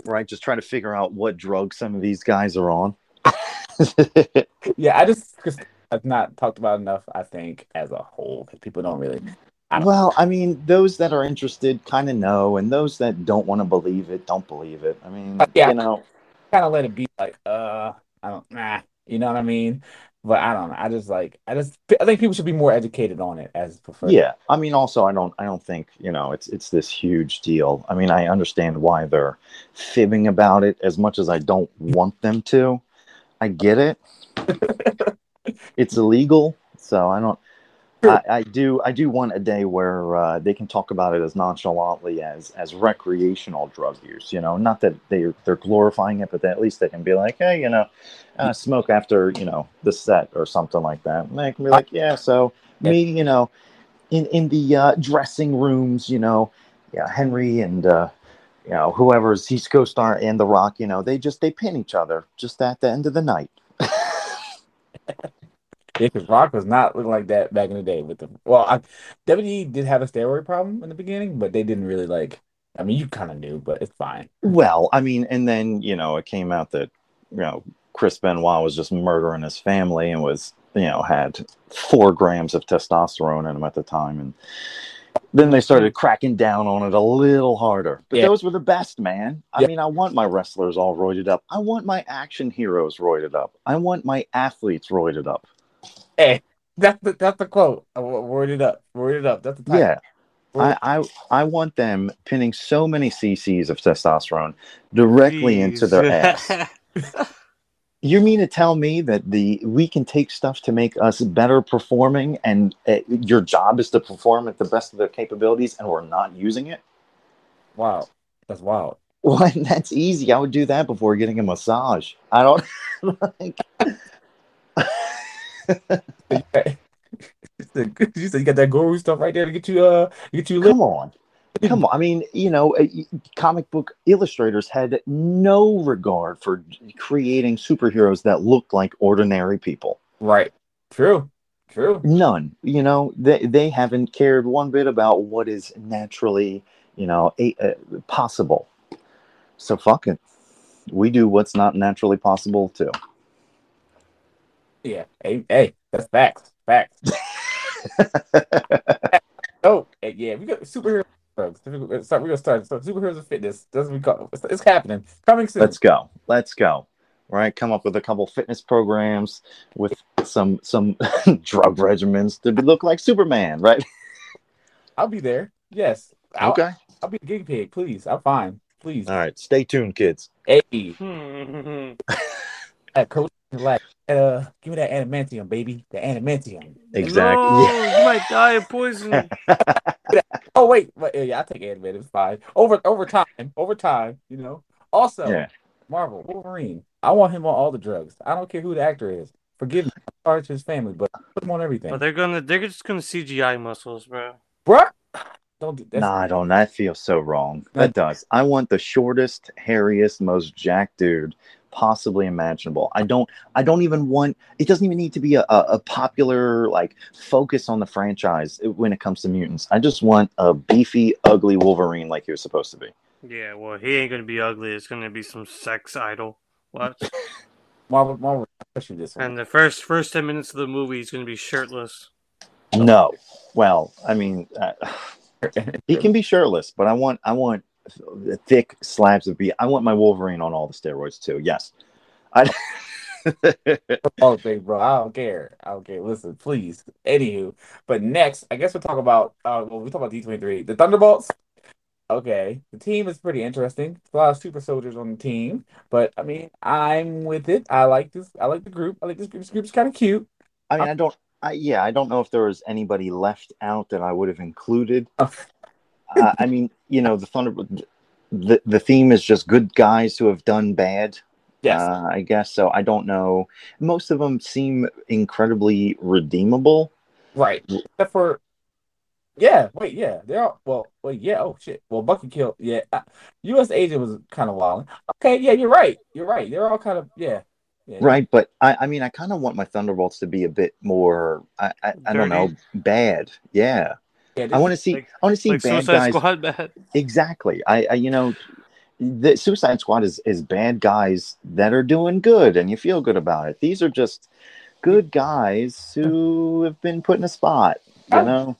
Speaker 3: Right, just trying to figure out what drugs some of these guys are on. *laughs*
Speaker 1: yeah, I just because I've not talked about enough. I think as a whole, because people don't really. I don't-
Speaker 3: Well, I mean, those that are interested kind of know, and those that don't want to believe it don't believe it. I mean,
Speaker 1: Uh, yeah.
Speaker 3: you know,
Speaker 1: kind of let it be like, uh, I don't, nah, you know what I mean? But I don't know. I just like, I just, I think people should be more educated on it as preferred.
Speaker 3: yeah. I mean, also, I don't, I don't think you know, it's it's this huge deal. I mean, I understand why they're fibbing about it as much as I don't want them to. I get it. *laughs* it's illegal, so I don't. I, I do. I do want a day where uh, they can talk about it as nonchalantly as as recreational drug use. You know, not that they they're glorifying it, but that at least they can be like, hey, you know, uh, smoke after you know the set or something like that. And they can be like, yeah, so me, you know, in in the uh, dressing rooms, you know, yeah, Henry and uh, you know whoever's he's co-star and The Rock, you know, they just they pin each other just at the end of the night. *laughs*
Speaker 1: Yeah, because Rock was not looking like that back in the day with the, well, I, WWE did have a steroid problem in the beginning, but they didn't really like, I mean, you kind of knew, but it's fine.
Speaker 3: Well, I mean, and then you know it came out that you know Chris Benoit was just murdering his family and was you know had four grams of testosterone in him at the time, and then they started cracking down on it a little harder. But
Speaker 1: Yeah.
Speaker 3: those were the best, man. I
Speaker 1: Yeah.
Speaker 3: mean, I want my wrestlers all roided up. I want my action heroes roided up. I want my athletes roided up.
Speaker 1: Hey, That's the that's the quote. Word it up. Word it up. That's the title.
Speaker 3: Yeah. I, I I want them pinning so many cc's of testosterone directly into their ass. *laughs* You mean to tell me that the we can take stuff to make us better performing, and uh, your job is to perform at the best of their capabilities, and we're not using it?
Speaker 1: Wow. That's wild. *laughs*
Speaker 3: Well, that's easy. I would do that before getting a massage. I don't *laughs* like.
Speaker 1: You said you got that guru stuff right there to get you uh get you lit.
Speaker 3: Come on, come on. I mean, you know, uh, comic book illustrators had no regard for creating superheroes that looked like ordinary people.
Speaker 1: Right. True. True.
Speaker 3: None. You know, they they haven't cared one bit about what is naturally, you know, a, uh, possible. So fuck it. We do what's not naturally possible too.
Speaker 1: Yeah. Hey, hey, that's facts. Facts. *laughs* oh, yeah, we got superhero drugs. We're gonna start. We're gonna start. So superheroes of fitness. Doesn't we call it's, it's happening. Coming soon.
Speaker 3: Let's go. Let's go. Right, come up with a couple fitness programs with some some *laughs* drug regimens to look like Superman, right?
Speaker 1: I'll be there. Yes. I'll,
Speaker 3: Okay.
Speaker 1: I'll be a guinea pig. Please. I'm fine. Please.
Speaker 3: All right. Stay tuned, kids.
Speaker 1: Hey,
Speaker 2: Hmm.
Speaker 1: that coach. Like, uh, give me that adamantium, baby. The adamantium.
Speaker 3: Exactly.
Speaker 2: No,
Speaker 3: Yeah.
Speaker 2: you might die of poison. *laughs*
Speaker 1: Oh wait, wait yeah, I take adamantium. It's fine. Over over time, over time, you know. Also,
Speaker 3: Yeah.
Speaker 1: Marvel Wolverine. I want him on all the drugs. I don't care who the actor is. Forgive me. I'm sorry to his family, but put him on everything.
Speaker 2: but they're gonna, they're just gonna CGI muscles, bro.
Speaker 1: Bruh, don't do that.
Speaker 3: Nah, I don't. That feels so wrong. That does. I want the shortest, hairiest, most jacked dude possibly imaginable. I don't. I don't even want. It doesn't even need to be a, a, a popular like focus on the franchise when it comes to mutants. I just want a beefy, ugly Wolverine like he was supposed to be.
Speaker 2: Yeah, well, he ain't gonna be ugly. It's gonna be some sex idol. Watch.
Speaker 1: Marvel, Marvel, especially this one.
Speaker 2: and the first first ten minutes of the movie, he's gonna be shirtless.
Speaker 3: No. Well, I mean, uh, he can be shirtless, but I want. I want thick slabs of beef. I want my Wolverine on all the steroids too. Yes. I. *laughs*
Speaker 1: Oh, thing, bro. I don't care. I don't care. Listen, please. Anywho, but next, I guess we'll talk about. Uh, well, we talk about D twenty three, the Thunderbolts. Okay, the team is pretty interesting. A lot of super soldiers on the team, but I mean, I'm with it. I like this. I like the group. I like this group. This group's kind of cute.
Speaker 3: I mean, I don't. I, yeah, I don't know if there was anybody left out that I would have included.
Speaker 1: Oh.
Speaker 3: uh, I mean, you know, the Thunder. The the theme is just good guys who have done bad.
Speaker 1: Yes.
Speaker 3: Uh, I guess so. I don't know. Most of them seem incredibly redeemable.
Speaker 1: Right. Except for, yeah. Wait. Yeah. They're all. Well. Wait. Yeah. Oh shit. Well, Bucky killed. Yeah. Uh, U.S. agent was kind of wild. Okay. Yeah. You're right. You're right. They're all kind of. Yeah. Yeah.
Speaker 3: Right, but I, I mean, I kind of want my Thunderbolts to be a bit more. I, I, I don't know, bad. Yeah,
Speaker 1: Yeah,
Speaker 3: I want to see.
Speaker 2: like-
Speaker 3: I want to see
Speaker 2: like
Speaker 3: bad
Speaker 2: Suicide
Speaker 3: guys.
Speaker 2: Squad *laughs* bad.
Speaker 3: Exactly. I, I, you know, the Suicide Squad is is bad guys that are doing good, and you feel good about it. These are just good guys who have been put in a spot. You
Speaker 1: Oh.
Speaker 3: know.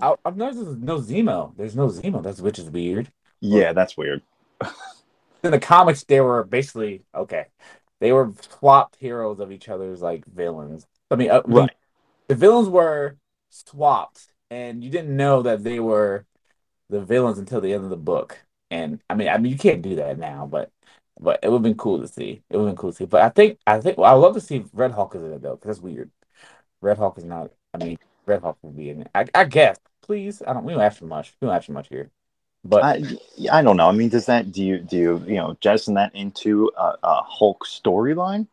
Speaker 1: I, I've noticed there's no Zemo. There's no Zemo. That's which is weird.
Speaker 3: Yeah, that's weird. *laughs*
Speaker 1: In the comics, they were basically okay. They were swapped heroes of each other's like villains. I mean, uh,
Speaker 3: Right.
Speaker 1: the villains were swapped, and you didn't know that they were the villains until the end of the book. And I mean, I mean, you can't do that now, but but it would have been cool to see. It would have been cool to see. But I think I think well, I would love to see Red Hulk is in it though, because that's weird. Red Hulk is not. I mean, Red Hulk will be in it. I, I guess. Please, I don't. We don't ask for much. We don't ask for much here. But
Speaker 3: I, I don't know. I mean, does that do you do you you know jettison that into a, a Hulk storyline?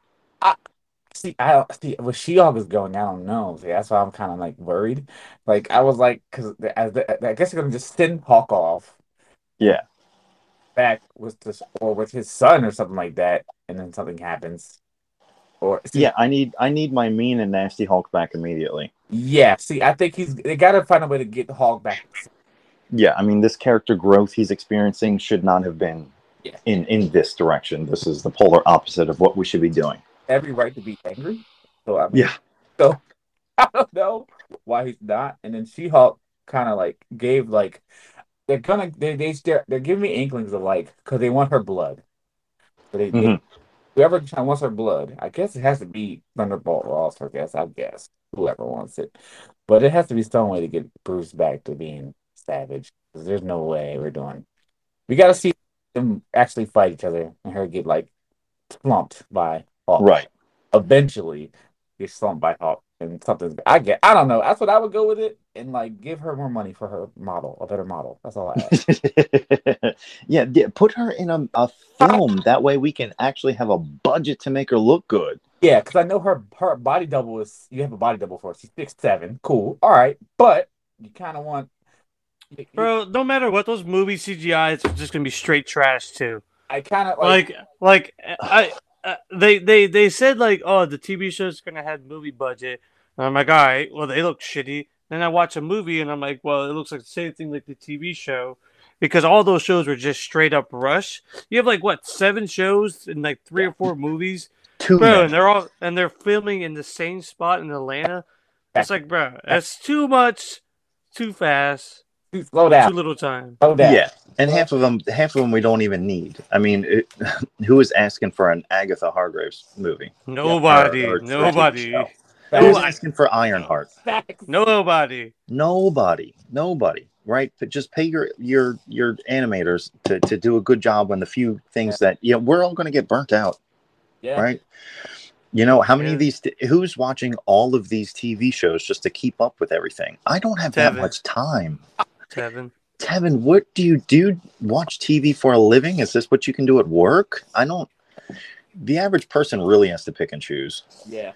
Speaker 1: See, I see where She-Hulk is going. I don't know. See, that's why I'm kind of like worried. Like I was like, because as the, I guess they're gonna just send Hulk off
Speaker 3: Yeah.
Speaker 1: back with this or with his son or something like that, and then something happens. Or see,
Speaker 3: Yeah, I need I need my mean and nasty Hulk back immediately.
Speaker 1: yeah. See, I think he's they got to find a way to get the Hulk back.
Speaker 3: Yeah, I mean this character growth he's experiencing should not have been
Speaker 1: Yeah.
Speaker 3: in in this direction. This is the polar opposite of what we should be doing.
Speaker 1: Every right to be angry. So I mean,
Speaker 3: Yeah.
Speaker 1: So *laughs* I don't know why he's not. And then She-Hulk kind of like gave like they're gonna they they they're, they're giving me inklings of like because they want her blood. But they, they
Speaker 3: Mhm.
Speaker 1: whoever wants her blood, I guess it has to be Thunderbolt Ross. I guess I guess whoever wants it, but it has to be some way to get Bruce back to being savage. Because there's no way we're doing. We got to see them actually fight each other and her get like slumped by Hulk.
Speaker 3: Right.
Speaker 1: Eventually, get slumped by Hulk and something. I get. I don't know. That's what I would go with it and like give her more money for her model, a better model. That's all I ask. *laughs*
Speaker 3: yeah, yeah, put her in a, a film. *laughs* That way we can actually have a budget to make her look good.
Speaker 1: Yeah, because I know her her body double is you have a body double for her. She's six seven, cool, all right, but you kind of want.
Speaker 2: Bro, no matter what, those movie CGIs are just gonna be straight trash too.
Speaker 1: I kind of like,
Speaker 2: Like, like I, uh, they, they, they said like, oh, the TV show's gonna have movie budget. And I'm like, all right, well, they look shitty. Then I watch a movie and I'm like, well, it looks like the same thing like the TV show, because all those shows were just straight up rush. You have like what seven shows and like three or four movies,
Speaker 3: Too
Speaker 2: bro, and they're all and they're filming in the same spot in Atlanta. It's like, bro, that's too much, too fast,
Speaker 1: slow down.
Speaker 2: too
Speaker 1: down,
Speaker 2: little time.
Speaker 1: slow down.
Speaker 3: Yeah, and half of them, half of them we don't even need. I mean, it, *laughs* who is asking for an Agatha Hargraves movie? *laughs*
Speaker 2: Nobody,
Speaker 3: Or- or- or
Speaker 2: nobody.
Speaker 3: Who's asking for Ironheart?
Speaker 1: Facts.
Speaker 2: nobody.
Speaker 3: Nobody, nobody, right? But just pay your your your animators to, to do a good job on the few things that you know we're all going to get burnt out,
Speaker 1: Yeah,
Speaker 3: right? You know how many
Speaker 2: Yeah.
Speaker 3: of these? Who's watching all of these TV shows just to keep up with everything? I don't have that much time.
Speaker 2: Tevin.
Speaker 3: Tevin, what do you do? Watch TV for a living? Is this what you can do at work? I don't. The average person really has to pick and choose.
Speaker 1: yeah.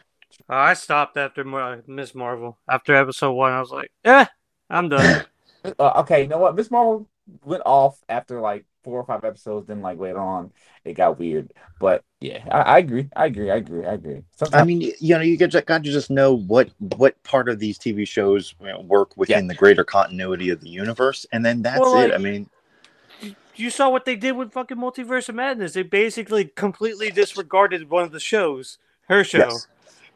Speaker 2: Uh, I stopped after Mar- Miss Marvel. After episode one, I was like, eh, I'm done. *laughs*
Speaker 1: Uh, okay, you know what? Miss Marvel went off after like four or five episodes. Then like later on, it got weird. But yeah, I, I agree. I agree. I agree. I agree. Sometimes
Speaker 3: I mean, you know, you got to just know what what part of these TV shows work within the greater continuity of the universe, and then that's
Speaker 2: Well,
Speaker 3: it. I mean,
Speaker 2: you saw what they did with fucking Multiverse of Madness. They basically completely disregarded one of the shows, her show.
Speaker 3: yes.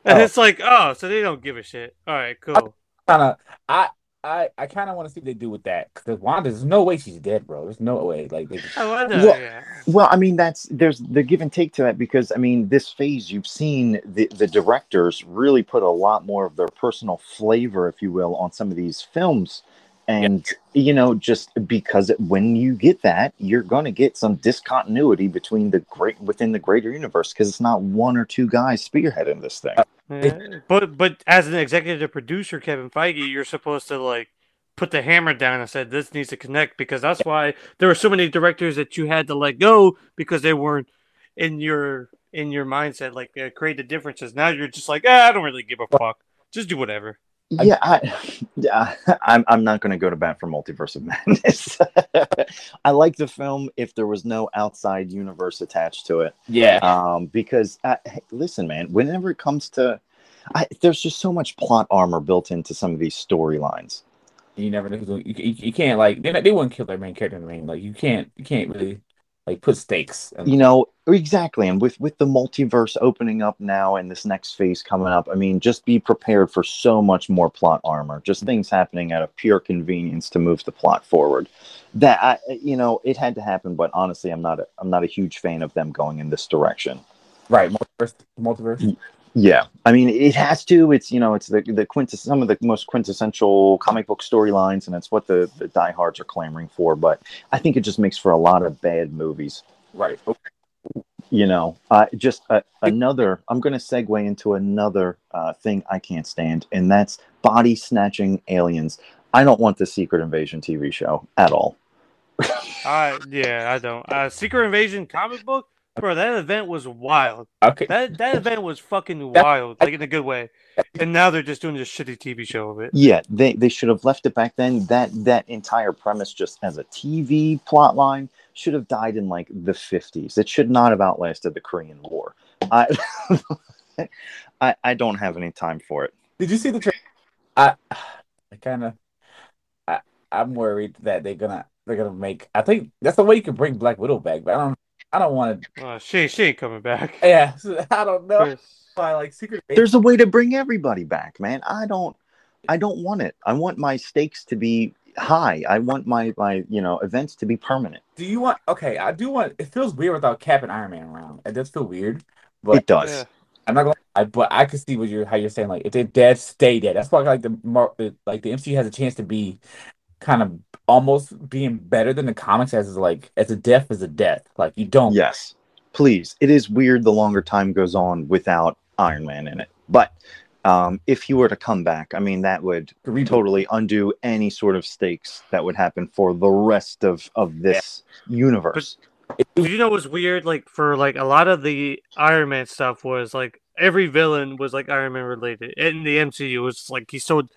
Speaker 2: And
Speaker 1: Oh.
Speaker 2: it's like, oh, so they don't give a shit. All right, cool.
Speaker 1: kind of I I I kind of want to see what they do with that because Wanda, there's no way she's dead, bro. There's no way. Like they,
Speaker 2: I know,
Speaker 3: Well-
Speaker 2: yeah.
Speaker 3: Well, I mean, that's there's the give and take to that because I mean, this phase you've seen the the directors really put a lot more of their personal flavor, if you will, on some of these films, and you know, just because when you get that, you're going to get some discontinuity between the great within the greater universe because it's not one or two guys spearheading this thing.
Speaker 2: Yeah. But but as an executive producer, Kevin Feige, you're supposed to like put the hammer down and said this needs to connect because that's why there were so many directors that you had to let go because they weren't in your in your mindset like uh, create the differences. Now you're just like, ah, I don't really give a fuck. Just do whatever.
Speaker 3: Yeah, I, *laughs* yeah, I'm, I'm not going to go to bat for Multiverse of Madness. *laughs* I like the film if there was no outside universe attached to it.
Speaker 1: yeah,
Speaker 3: um, because uh, hey, listen, man, whenever it comes to, I, there's just so much plot armor built into some of these storylines.
Speaker 1: you never know. You, you, you can't like they they wouldn't kill their main character in the main. Like you can't you can't really like put stakes.
Speaker 3: You know exactly, and with with the multiverse opening up now and this next phase coming up, I mean, just be prepared for so much more plot armor. Just mm-hmm. things happening out of pure convenience to move the plot forward. That I, you know, it had to happen, but honestly, I'm not a, I'm not a huge fan of them going in this direction.
Speaker 1: right, multiverse, multiverse.
Speaker 3: Yeah, I mean, it has to. It's you know, it's the the quintess some of the most quintessential comic book storylines, and it's what the the diehards are clamoring for. But I think it just makes for a lot of bad movies.
Speaker 1: Right.
Speaker 3: You know, uh, just uh, another. I'm going to segue into another uh, thing I can't stand, and that's body snatching aliens. I don't want the Secret Invasion TV show at all.
Speaker 2: I yeah, I don't. Uh, Secret Invasion comic book, bro. That event was wild.
Speaker 1: Okay.
Speaker 2: That that event was fucking wild, like in a good way. And now they're just doing this shitty TV show of it.
Speaker 3: Yeah, they, they should have left it back then. That that entire premise just as a TV plot line should have died in like the 50s. It should not have outlasted the Korean War. I *laughs* I, I don't have any time for it.
Speaker 1: Did you see the trailer? I I kind of I I'm worried that they're gonna they're gonna make. I think that's the way you can bring Black Widow back, but I don't I don't want to.
Speaker 2: Uh, she she ain't coming back. *laughs*
Speaker 1: Yeah, so *laughs* I don't know. Why like Secret
Speaker 3: There's a way to bring everybody back, man. I don't I don't want it. I want my stakes to be high. I want my my you know events to be permanent.
Speaker 1: Do you want? Okay, I do want. It feels weird without Cap and Iron Man around. It does feel weird, but
Speaker 3: it does.
Speaker 2: Yeah.
Speaker 1: I'm not gonna. I, but I can see what you're how you're saying. Like if they're dead, stay dead. That's why like the mar- the- like the MCU has a chance to be kind of almost being better than the comics as is like as a death is a death. Like you don't.
Speaker 3: Yes, please. It is weird the longer time goes on without Iron Man in it, but. Um, if he were to come back, I mean, that would
Speaker 1: Reboot.
Speaker 3: totally undo any sort of stakes that would happen for the rest of of this universe.
Speaker 2: Did you know what's weird? Like for like a lot of the Iron Man stuff was like every villain was like Iron Man related. In the MCU, it was like he's sold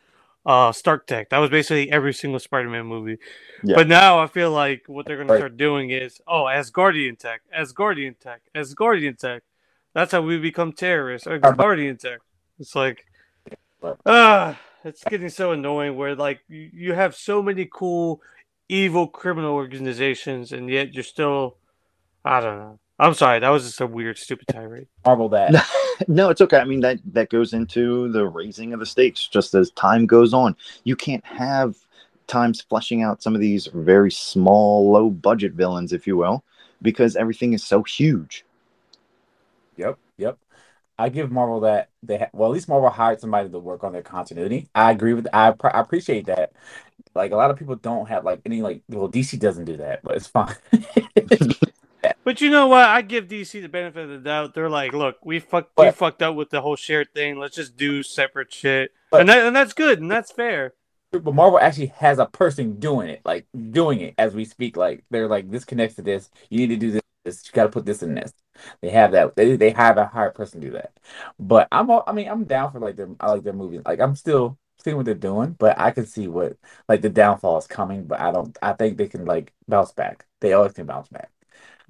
Speaker 2: uh Stark Tech. That was basically every single Spider-Man movie.
Speaker 3: Yeah.
Speaker 2: But now I feel like what they're gonna
Speaker 1: Right.
Speaker 2: start doing is oh Asgardian Tech, Asgardian Tech, Asgardian Tech. That's how we become terrorists. Asgardian Tech. It's like ah, it's getting so annoying. Where like you have so many cool evil criminal organizations, and yet you're still I don't know. I'm sorry, that was just a weird, stupid tirade.
Speaker 1: Marvel that. *laughs*
Speaker 3: no, it's okay. I mean that that goes into the raising of the stakes just as time goes on. You can't have times fleshing out some of these very small, low budget villains, if you will, because everything is so huge.
Speaker 1: Yep, yep. I give Marvel that they ha- well at least Marvel hired somebody to work on their continuity. I agree with I, pr- I appreciate that. Like a lot of people don't have like any like well DC doesn't do that, but it's fine. *laughs* *laughs*
Speaker 2: But you know what? I give DC the benefit of the doubt. They're like, look, we fucked, we fucked up with the whole shared thing. Let's just do separate shit,
Speaker 1: But-
Speaker 2: and that, and that's good and that's fair.
Speaker 1: but Marvel actually has a person doing it, like doing it as we speak. Like they're like this connects to this. You need to do this. this. You got to put this in this. They have that. They they have a hired person do that. But I'm all, I mean I'm down for like their I like their movies. Like I'm still seeing what they're doing, but I can see what like the downfall is coming. But I don't. I think they can like bounce back. They always can bounce back.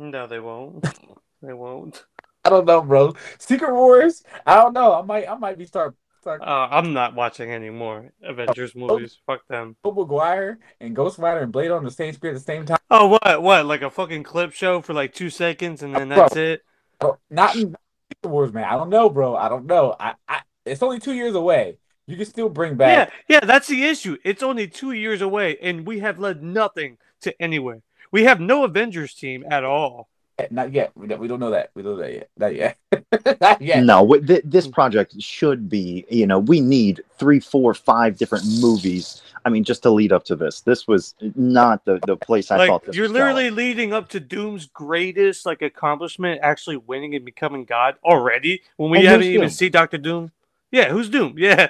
Speaker 2: No, they won't. *laughs* they won't.
Speaker 1: I don't know, bro. Secret Wars. I don't know. I might. I might be start start.
Speaker 2: Uh, I'm not watching any more Avengers movies. Fuck them.
Speaker 1: Tobey Maguire and Ghost Rider and Blade on the same screen at the same time.
Speaker 2: Oh, what? What? Like a fucking clip show for like two seconds and then that's it?
Speaker 1: Bro, not in Secret Wars, man. I don't know, bro. I don't know. I, I it's only two years away. You can still bring back.
Speaker 2: Yeah,
Speaker 1: back.
Speaker 2: yeah. That's the issue. It's only two years away, and we have led nothing to anywhere. We have no Avengers team at all.
Speaker 1: Eh, not yet. We don't, we don't know that. We don't know that yet. *laughs* Not yet. not yet.
Speaker 3: No, th- this project should be, you know, we need three, four, five different movies. I mean, just to lead up to this. This was not the, the place I
Speaker 2: like
Speaker 3: thought this
Speaker 2: you're
Speaker 3: was
Speaker 2: literally
Speaker 3: going.
Speaker 2: leading up to Doom's greatest like accomplishment, actually winning and becoming God already. When we
Speaker 3: And
Speaker 2: haven't even seen Doctor Doom. Yeah, who's Doom? *laughs* Yeah.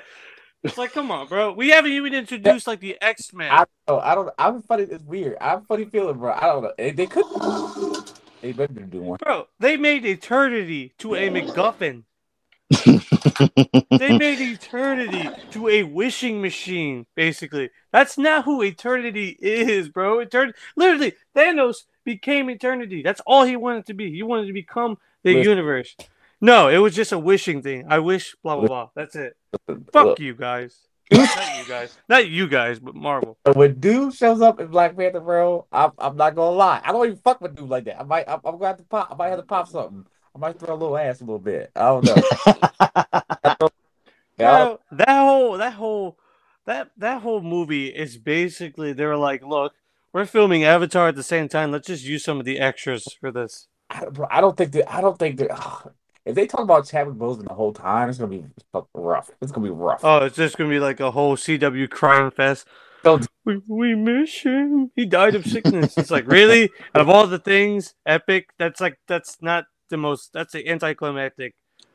Speaker 2: It's like, come on, bro. We haven't even introduced like the X Men.
Speaker 1: I don't. know. I don't. I'm funny. It's weird. I'm funny feeling, bro. I don't know. They, they could. They better do one.
Speaker 2: Bro, they made eternity to a MacGuffin. *laughs* They made eternity to a wishing machine, basically. That's not who eternity is, bro. Eternity literally Thanos became eternity. That's all he wanted to be. He wanted to become the
Speaker 1: Listen.
Speaker 2: universe. No, it was just a wishing thing. I wish blah blah blah. That's it. Fuck you guys. Not you guys. Not you guys, but Marvel.
Speaker 1: When Dude shows up in Black Panther, bro, I'm, I'm not gonna lie. I don't even fuck with Dude like that. I might. I'm, I'm gonna have to pop. I might have to pop something. I might throw a little ass a little bit. I don't know. *laughs* Yeah, I don't-
Speaker 2: Bro, that whole that whole that that whole movie is basically they were like, look, we're filming Avatar at the same time. Let's just use some of the extras for this.
Speaker 1: I, bro, I don't think that. I don't think that. ugh, if they talk about Chadwick Boseman the whole time, it's gonna be rough. It's gonna be rough.
Speaker 2: Oh, it's just gonna be like a whole CW crime fest.
Speaker 1: Don't- *laughs*
Speaker 2: We, we miss him. He died of sickness. it's like really, out of all the things, epic. That's like that's not the most. That's the anticlimactic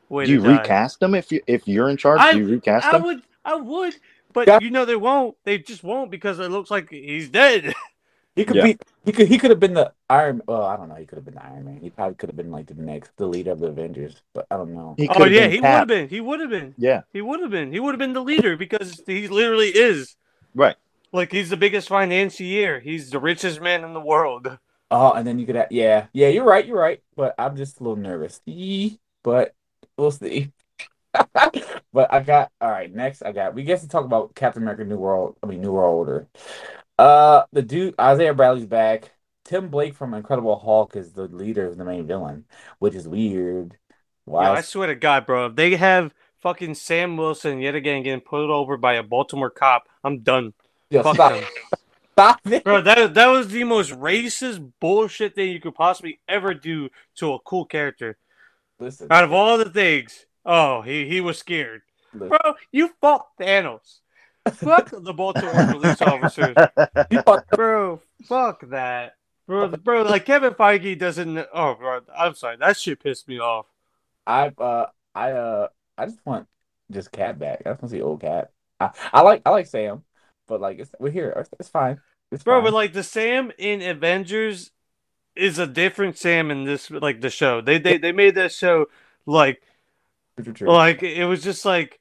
Speaker 2: way
Speaker 3: do you
Speaker 2: to die.
Speaker 3: recast them if you if you're in charge?
Speaker 2: I-
Speaker 3: do you recast
Speaker 2: I
Speaker 3: them?
Speaker 2: would, I would, but
Speaker 1: Yeah.
Speaker 2: you know they won't. They just won't because it looks like he's dead. *laughs*
Speaker 1: He could
Speaker 3: Yeah.
Speaker 1: be. He could. He could have been the Iron. Well, I don't know. He could have been the Iron Man. He probably could have been like the next, the leader of the Avengers. But I don't know.
Speaker 3: He
Speaker 2: oh
Speaker 3: could've
Speaker 2: yeah, he would have been. He would have been.
Speaker 3: Yeah,
Speaker 2: He would have been. He would have been the leader because he literally is.
Speaker 3: right.
Speaker 2: Like he's the biggest financier. He's the richest man in the world.
Speaker 1: Oh, and then you could. Have, yeah, yeah. You're right. You're right. But I'm just a little nervous. Yee, But we'll see. *laughs* but I got all right. Next, I got. We get to talk about Captain America: New World. I mean, New World Order. Uh, the dude Isaiah Bradley's back. Tim Blake from Incredible Hulk is the leader of the main villain, which is weird. Why?
Speaker 2: Yeah, I swear to God, bro. If they have fucking Sam Wilson yet again getting pulled over by a Baltimore cop, I'm done.
Speaker 1: Yo,
Speaker 2: Fuck
Speaker 1: stop. *laughs* Stop it.
Speaker 2: Bro, that that was the most racist bullshit thing you could possibly ever do to a cool character.
Speaker 1: Listen,
Speaker 2: Out of all the things, oh, he, he was scared.
Speaker 1: listen.
Speaker 2: Bro, you fought Thanos. Fuck the Baltimore police officers.
Speaker 1: You. *laughs*
Speaker 2: Bro, fuck that. Bro, bro, like Kevin Feige doesn't. Oh, bro, I'm sorry. That shit pissed me off.
Speaker 1: I uh I uh I just want just Cap back. I just want to see old Cap. I, I like I like Sam, but like it's, we're here. It's, fine. It's
Speaker 2: Bro,
Speaker 1: fine.
Speaker 2: but like the Sam in Avengers is a different Sam in this, like the show. They they they made that show like like it was just like,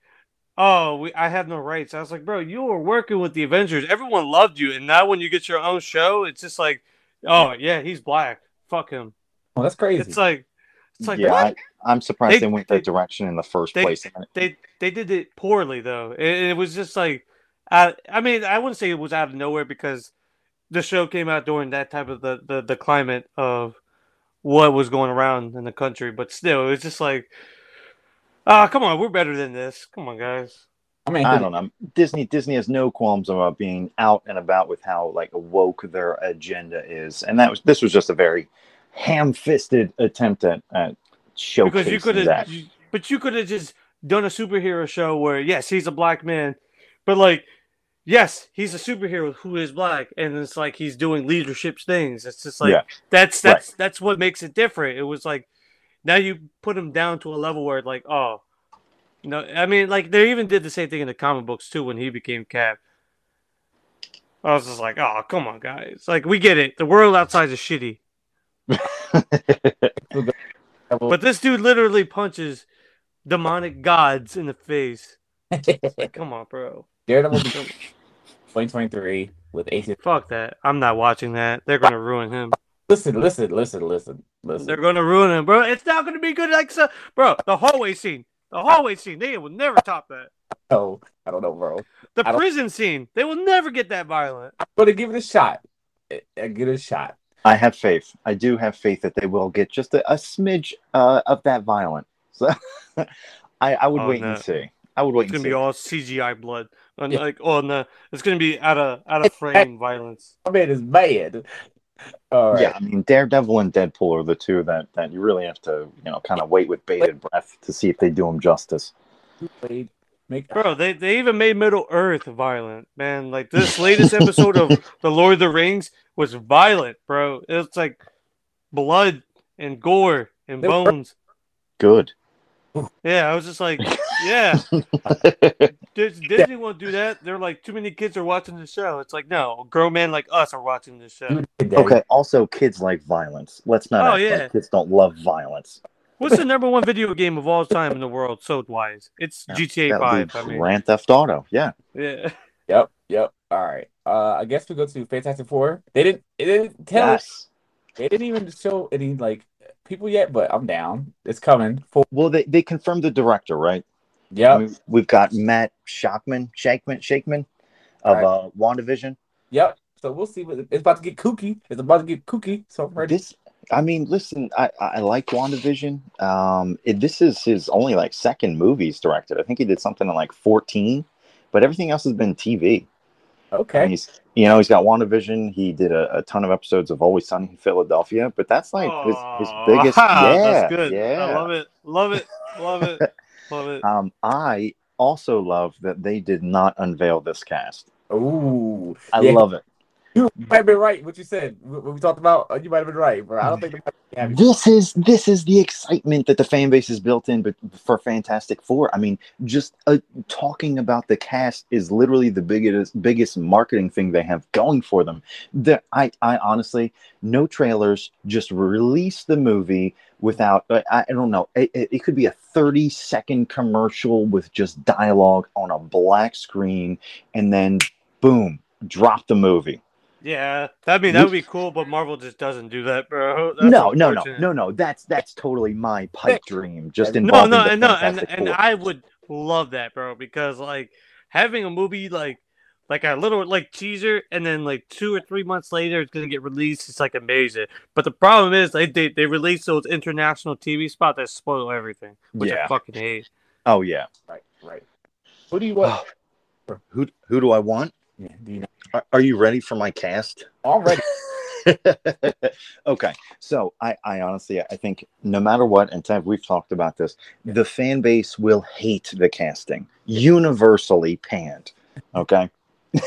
Speaker 2: oh, we I have no rights. I was like, bro, you were working with the Avengers. Everyone loved you, and now when you get your own show, it's just like, oh yeah, he's black. Fuck him.
Speaker 1: oh, that's crazy.
Speaker 2: It's like, it's like
Speaker 3: yeah,
Speaker 2: what?
Speaker 3: I, I'm surprised
Speaker 2: They-
Speaker 3: they, went
Speaker 2: they-
Speaker 3: that direction in the first
Speaker 2: they-
Speaker 3: place.
Speaker 2: they they did it poorly though. It, it was just like, I I mean, I wouldn't say it was out of nowhere because the show came out during that type of the the, the climate of what was going around in the country, but still, it was just like, ah, come on, we're better than this. Come on, guys.
Speaker 1: I mean,
Speaker 3: I don't know. Disney Disney has no qualms about being out and about with how like woke their agenda is, and that was this was just a very ham-fisted attempt at, at showcasing
Speaker 2: Because you could
Speaker 3: that.
Speaker 2: have, but you could have just done a superhero show where yes, he's a black man, but like. Yes, he's a superhero who is black, and it's like he's doing leadership things. It's just like
Speaker 3: Yeah.
Speaker 2: that's that's that's what makes it different. It was like now you put him down to a level where like oh, you know, I mean like they even did the same thing in the comic books too when he became Cap. I was just like, oh come on guys, like we get it. The world outside is shitty, *laughs* but this dude literally punches demonic gods in the face. Like, come on, bro.
Speaker 1: Daredevil 2023 with AC.
Speaker 2: Fuck that. I'm not watching that. They're gonna ruin him.
Speaker 1: Listen, listen, listen, listen, listen.
Speaker 2: They're gonna ruin him, bro. It's not gonna be good. Like so, bro. The hallway scene. The hallway scene. They will never top that.
Speaker 1: Oh, I don't know, bro.
Speaker 2: The
Speaker 1: I don't-
Speaker 2: prison scene. They will never get that violent.
Speaker 1: I'm give it a shot. I, I give it a shot.
Speaker 3: I have faith. I do have faith that they will get just a, a smidge uh, of that violent. So *laughs* I, I would
Speaker 2: Oh,
Speaker 3: wait
Speaker 2: no.
Speaker 3: and see. I would wait
Speaker 2: It's
Speaker 3: and
Speaker 2: gonna
Speaker 3: see.
Speaker 2: be all CGI blood. And
Speaker 1: Yeah.
Speaker 2: like oh no, it's gonna be out of out of frame violence.
Speaker 1: I mean, it's bad. All right.
Speaker 3: Yeah, I mean Daredevil and Deadpool are the two that, that you really have to you know kind of wait with bated breath to see if they do them justice.
Speaker 1: Make
Speaker 2: Bro, they, they even made Middle Earth violent, man. Like this latest episode of *laughs* The Lord of the Rings was violent, bro. It's like blood and gore and
Speaker 1: They were-
Speaker 2: bones.
Speaker 3: Good.
Speaker 2: Yeah, I was just like, *laughs* yeah. Disney won't do that. They're like, too many kids are watching the show. It's like, no, grown men like us are watching this show.
Speaker 3: Okay. Also, kids like violence. Let's not.
Speaker 2: Oh,
Speaker 3: act
Speaker 2: yeah.
Speaker 3: like kids don't love violence.
Speaker 2: What's the number one video game of all time in the world, sold wise? It's
Speaker 3: Yeah,
Speaker 2: GTA
Speaker 3: That would
Speaker 2: 5. I mean,
Speaker 3: Grand Theft Auto. Yeah.
Speaker 2: yeah.
Speaker 1: Yep. Yep. All right. Uh, I guess we go to Fantastic Four. They didn't. It didn't tell.
Speaker 3: Yes.
Speaker 1: They didn't even show any like people yet, but I'm down. It's coming. For
Speaker 3: Well, they, they confirmed the director, right?
Speaker 1: Yeah.
Speaker 3: We've, we've got Matt Shakman, Shakman, Shakeman of
Speaker 1: Right.
Speaker 3: uh, WandaVision.
Speaker 1: Yep. So we'll see. What it's about to get kooky. It's about to get kooky. So I'm ready.
Speaker 3: This, I mean, listen, I, I like WandaVision. Um, it, this is his only like second movie he's directed. I think he did something in like 14, but everything else has been TV.
Speaker 1: Okay.
Speaker 3: And he's, you know, he's got WandaVision. He did a, a ton of episodes of Always Sunny in Philadelphia, but that's like his, his
Speaker 2: Aw,
Speaker 3: biggest. *laughs* Yeah,
Speaker 2: that's good.
Speaker 3: yeah.
Speaker 2: I love it. Love it. Love it. *laughs* Love it.
Speaker 3: Um, I also love that they did not unveil this cast.
Speaker 1: Ooh.
Speaker 3: I
Speaker 1: Yeah.
Speaker 3: love it.
Speaker 1: You might have been right. What you said. What we talked about. uh, You might have been right, bro. I don't think.
Speaker 3: This is this is the excitement that the fan base is built in, but for Fantastic Four, I mean, just uh, talking about the cast is literally the biggest biggest marketing thing they have going for them. The, I I honestly, no trailers, just release the movie without. I, I don't know. It, it, it could be a thirty second commercial with just dialogue on a black screen, and then boom, drop the movie.
Speaker 2: Yeah, I mean that would be cool, but Marvel just doesn't do that, bro. That's
Speaker 3: no, no, no, no, no. That's that's totally my pipe dream. Just
Speaker 1: No,
Speaker 2: no, no,
Speaker 3: the
Speaker 2: and no, and,
Speaker 3: Fantastic
Speaker 2: and I would love that, bro, because like having a movie like like a little like teaser, and then like two or three months later it's gonna get released. It's like amazing. But the problem is they they, they release those international TV spots that spoil everything, which I fucking hate.
Speaker 3: Oh yeah.
Speaker 1: Right. Right. Who do you want? *sighs*
Speaker 3: Who who do I want?
Speaker 1: Yeah, you know?
Speaker 3: Are, are you ready for my cast?
Speaker 1: Already. *laughs* *laughs*
Speaker 3: okay, so I, I honestly, I think no matter what, and Tev, we've talked about this, the fan base will hate the casting, universally panned. Okay. *laughs*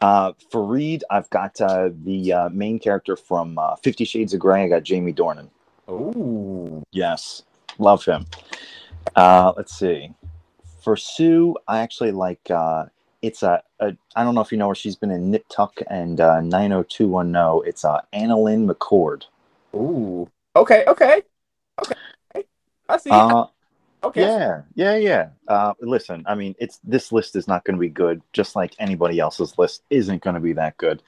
Speaker 3: uh, for Reed, I've got uh, the uh, main character from uh, Fifty Shades of Grey. I got Jamie Dornan.
Speaker 1: Oh,
Speaker 3: Yes, love him. Uh, let's see. For Sue, I actually like. Uh, it's a, a. I don't know if you know her. She's been in Nip Tuck and uh, 90210. It's uh, AnnaLynne McCord.
Speaker 1: Ooh. Okay. Okay. Okay. I see.
Speaker 3: Uh,
Speaker 1: okay.
Speaker 3: Yeah, yeah, yeah. Uh, listen, I mean, it's this list is not going to be good, just like anybody else's list isn't going to be that good.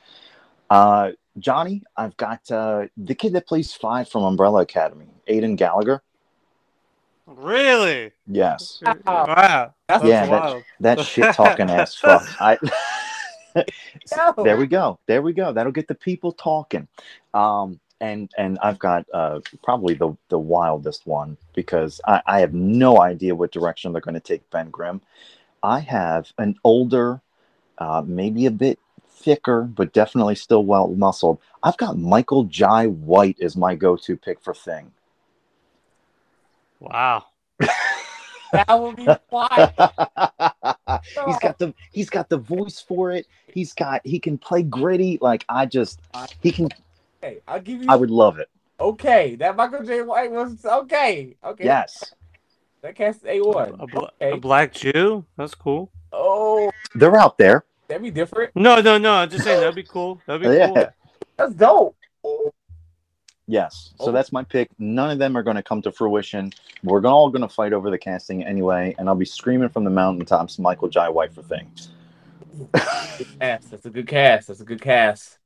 Speaker 3: Uh, Johnny, I've got uh, the kid that plays Five from Umbrella Academy, Aidan Gallagher.
Speaker 2: Really?
Speaker 3: Yes,
Speaker 2: Wow. That's
Speaker 3: Yeah, that-
Speaker 2: wild.
Speaker 3: that shit talking ass *laughs* fuck. I. *laughs*
Speaker 1: No.
Speaker 3: there we go. There we go. That'll get the people talking. Um, and and I've got uh, probably the the wildest one because I, I have no idea what direction they're going to take Ben Grimm. I have an older, uh, maybe a bit thicker, but definitely still well muscled. I've got Michael Jai White as my go-to pick for Thing.
Speaker 2: Wow. *laughs*
Speaker 1: That will be wild. *laughs*
Speaker 3: he's got the he's got the voice for it. He's got he can play gritty. Like I just he can.
Speaker 1: Okay, I'll give you.
Speaker 3: I would love it.
Speaker 1: Okay, that Michael Jai White was okay. Okay.
Speaker 3: Yes,
Speaker 1: That cast a one.
Speaker 2: A, bla-
Speaker 1: Okay.
Speaker 2: a black Jew? That's cool.
Speaker 1: Oh,
Speaker 3: they're out there.
Speaker 1: that'd be different.
Speaker 2: No, no, no. I'm just saying that'd be cool. That'd be *laughs*
Speaker 3: Yeah.
Speaker 2: cool.
Speaker 1: That's dope. Oh,
Speaker 3: Yes. So
Speaker 1: Oh.
Speaker 3: that's my pick. None of them are going to come to fruition. We're all going to fight over the casting anyway, and I'll be screaming from the mountaintops, Michael Jai White for
Speaker 1: things. cast. That's a good cast. That's a good cast.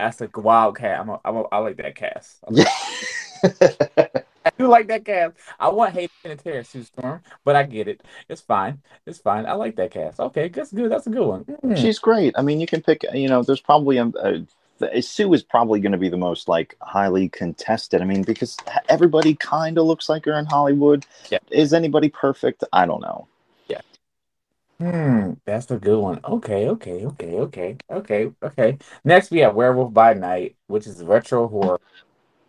Speaker 1: That's a wild cast. I'm a, I'm a, I like that cast. *laughs* I do like that cast. I want Hayden Panettiere Sue Storm, but I get it. It's fine. It's fine. I like that cast. Okay, that's good. That's a good one. Mm.
Speaker 3: She's great. I mean, you can pick. You know, there's probably a, a the- Sue is probably going to be the most like highly contested. I mean, because everybody kind of looks like her in Hollywood.
Speaker 1: Yeah.
Speaker 3: Is anybody perfect? I don't know. Yeah.
Speaker 1: Hmm, that's a good one. Okay, okay, okay, okay, okay, okay. Next, we have Werewolf by Night, which is retro horror,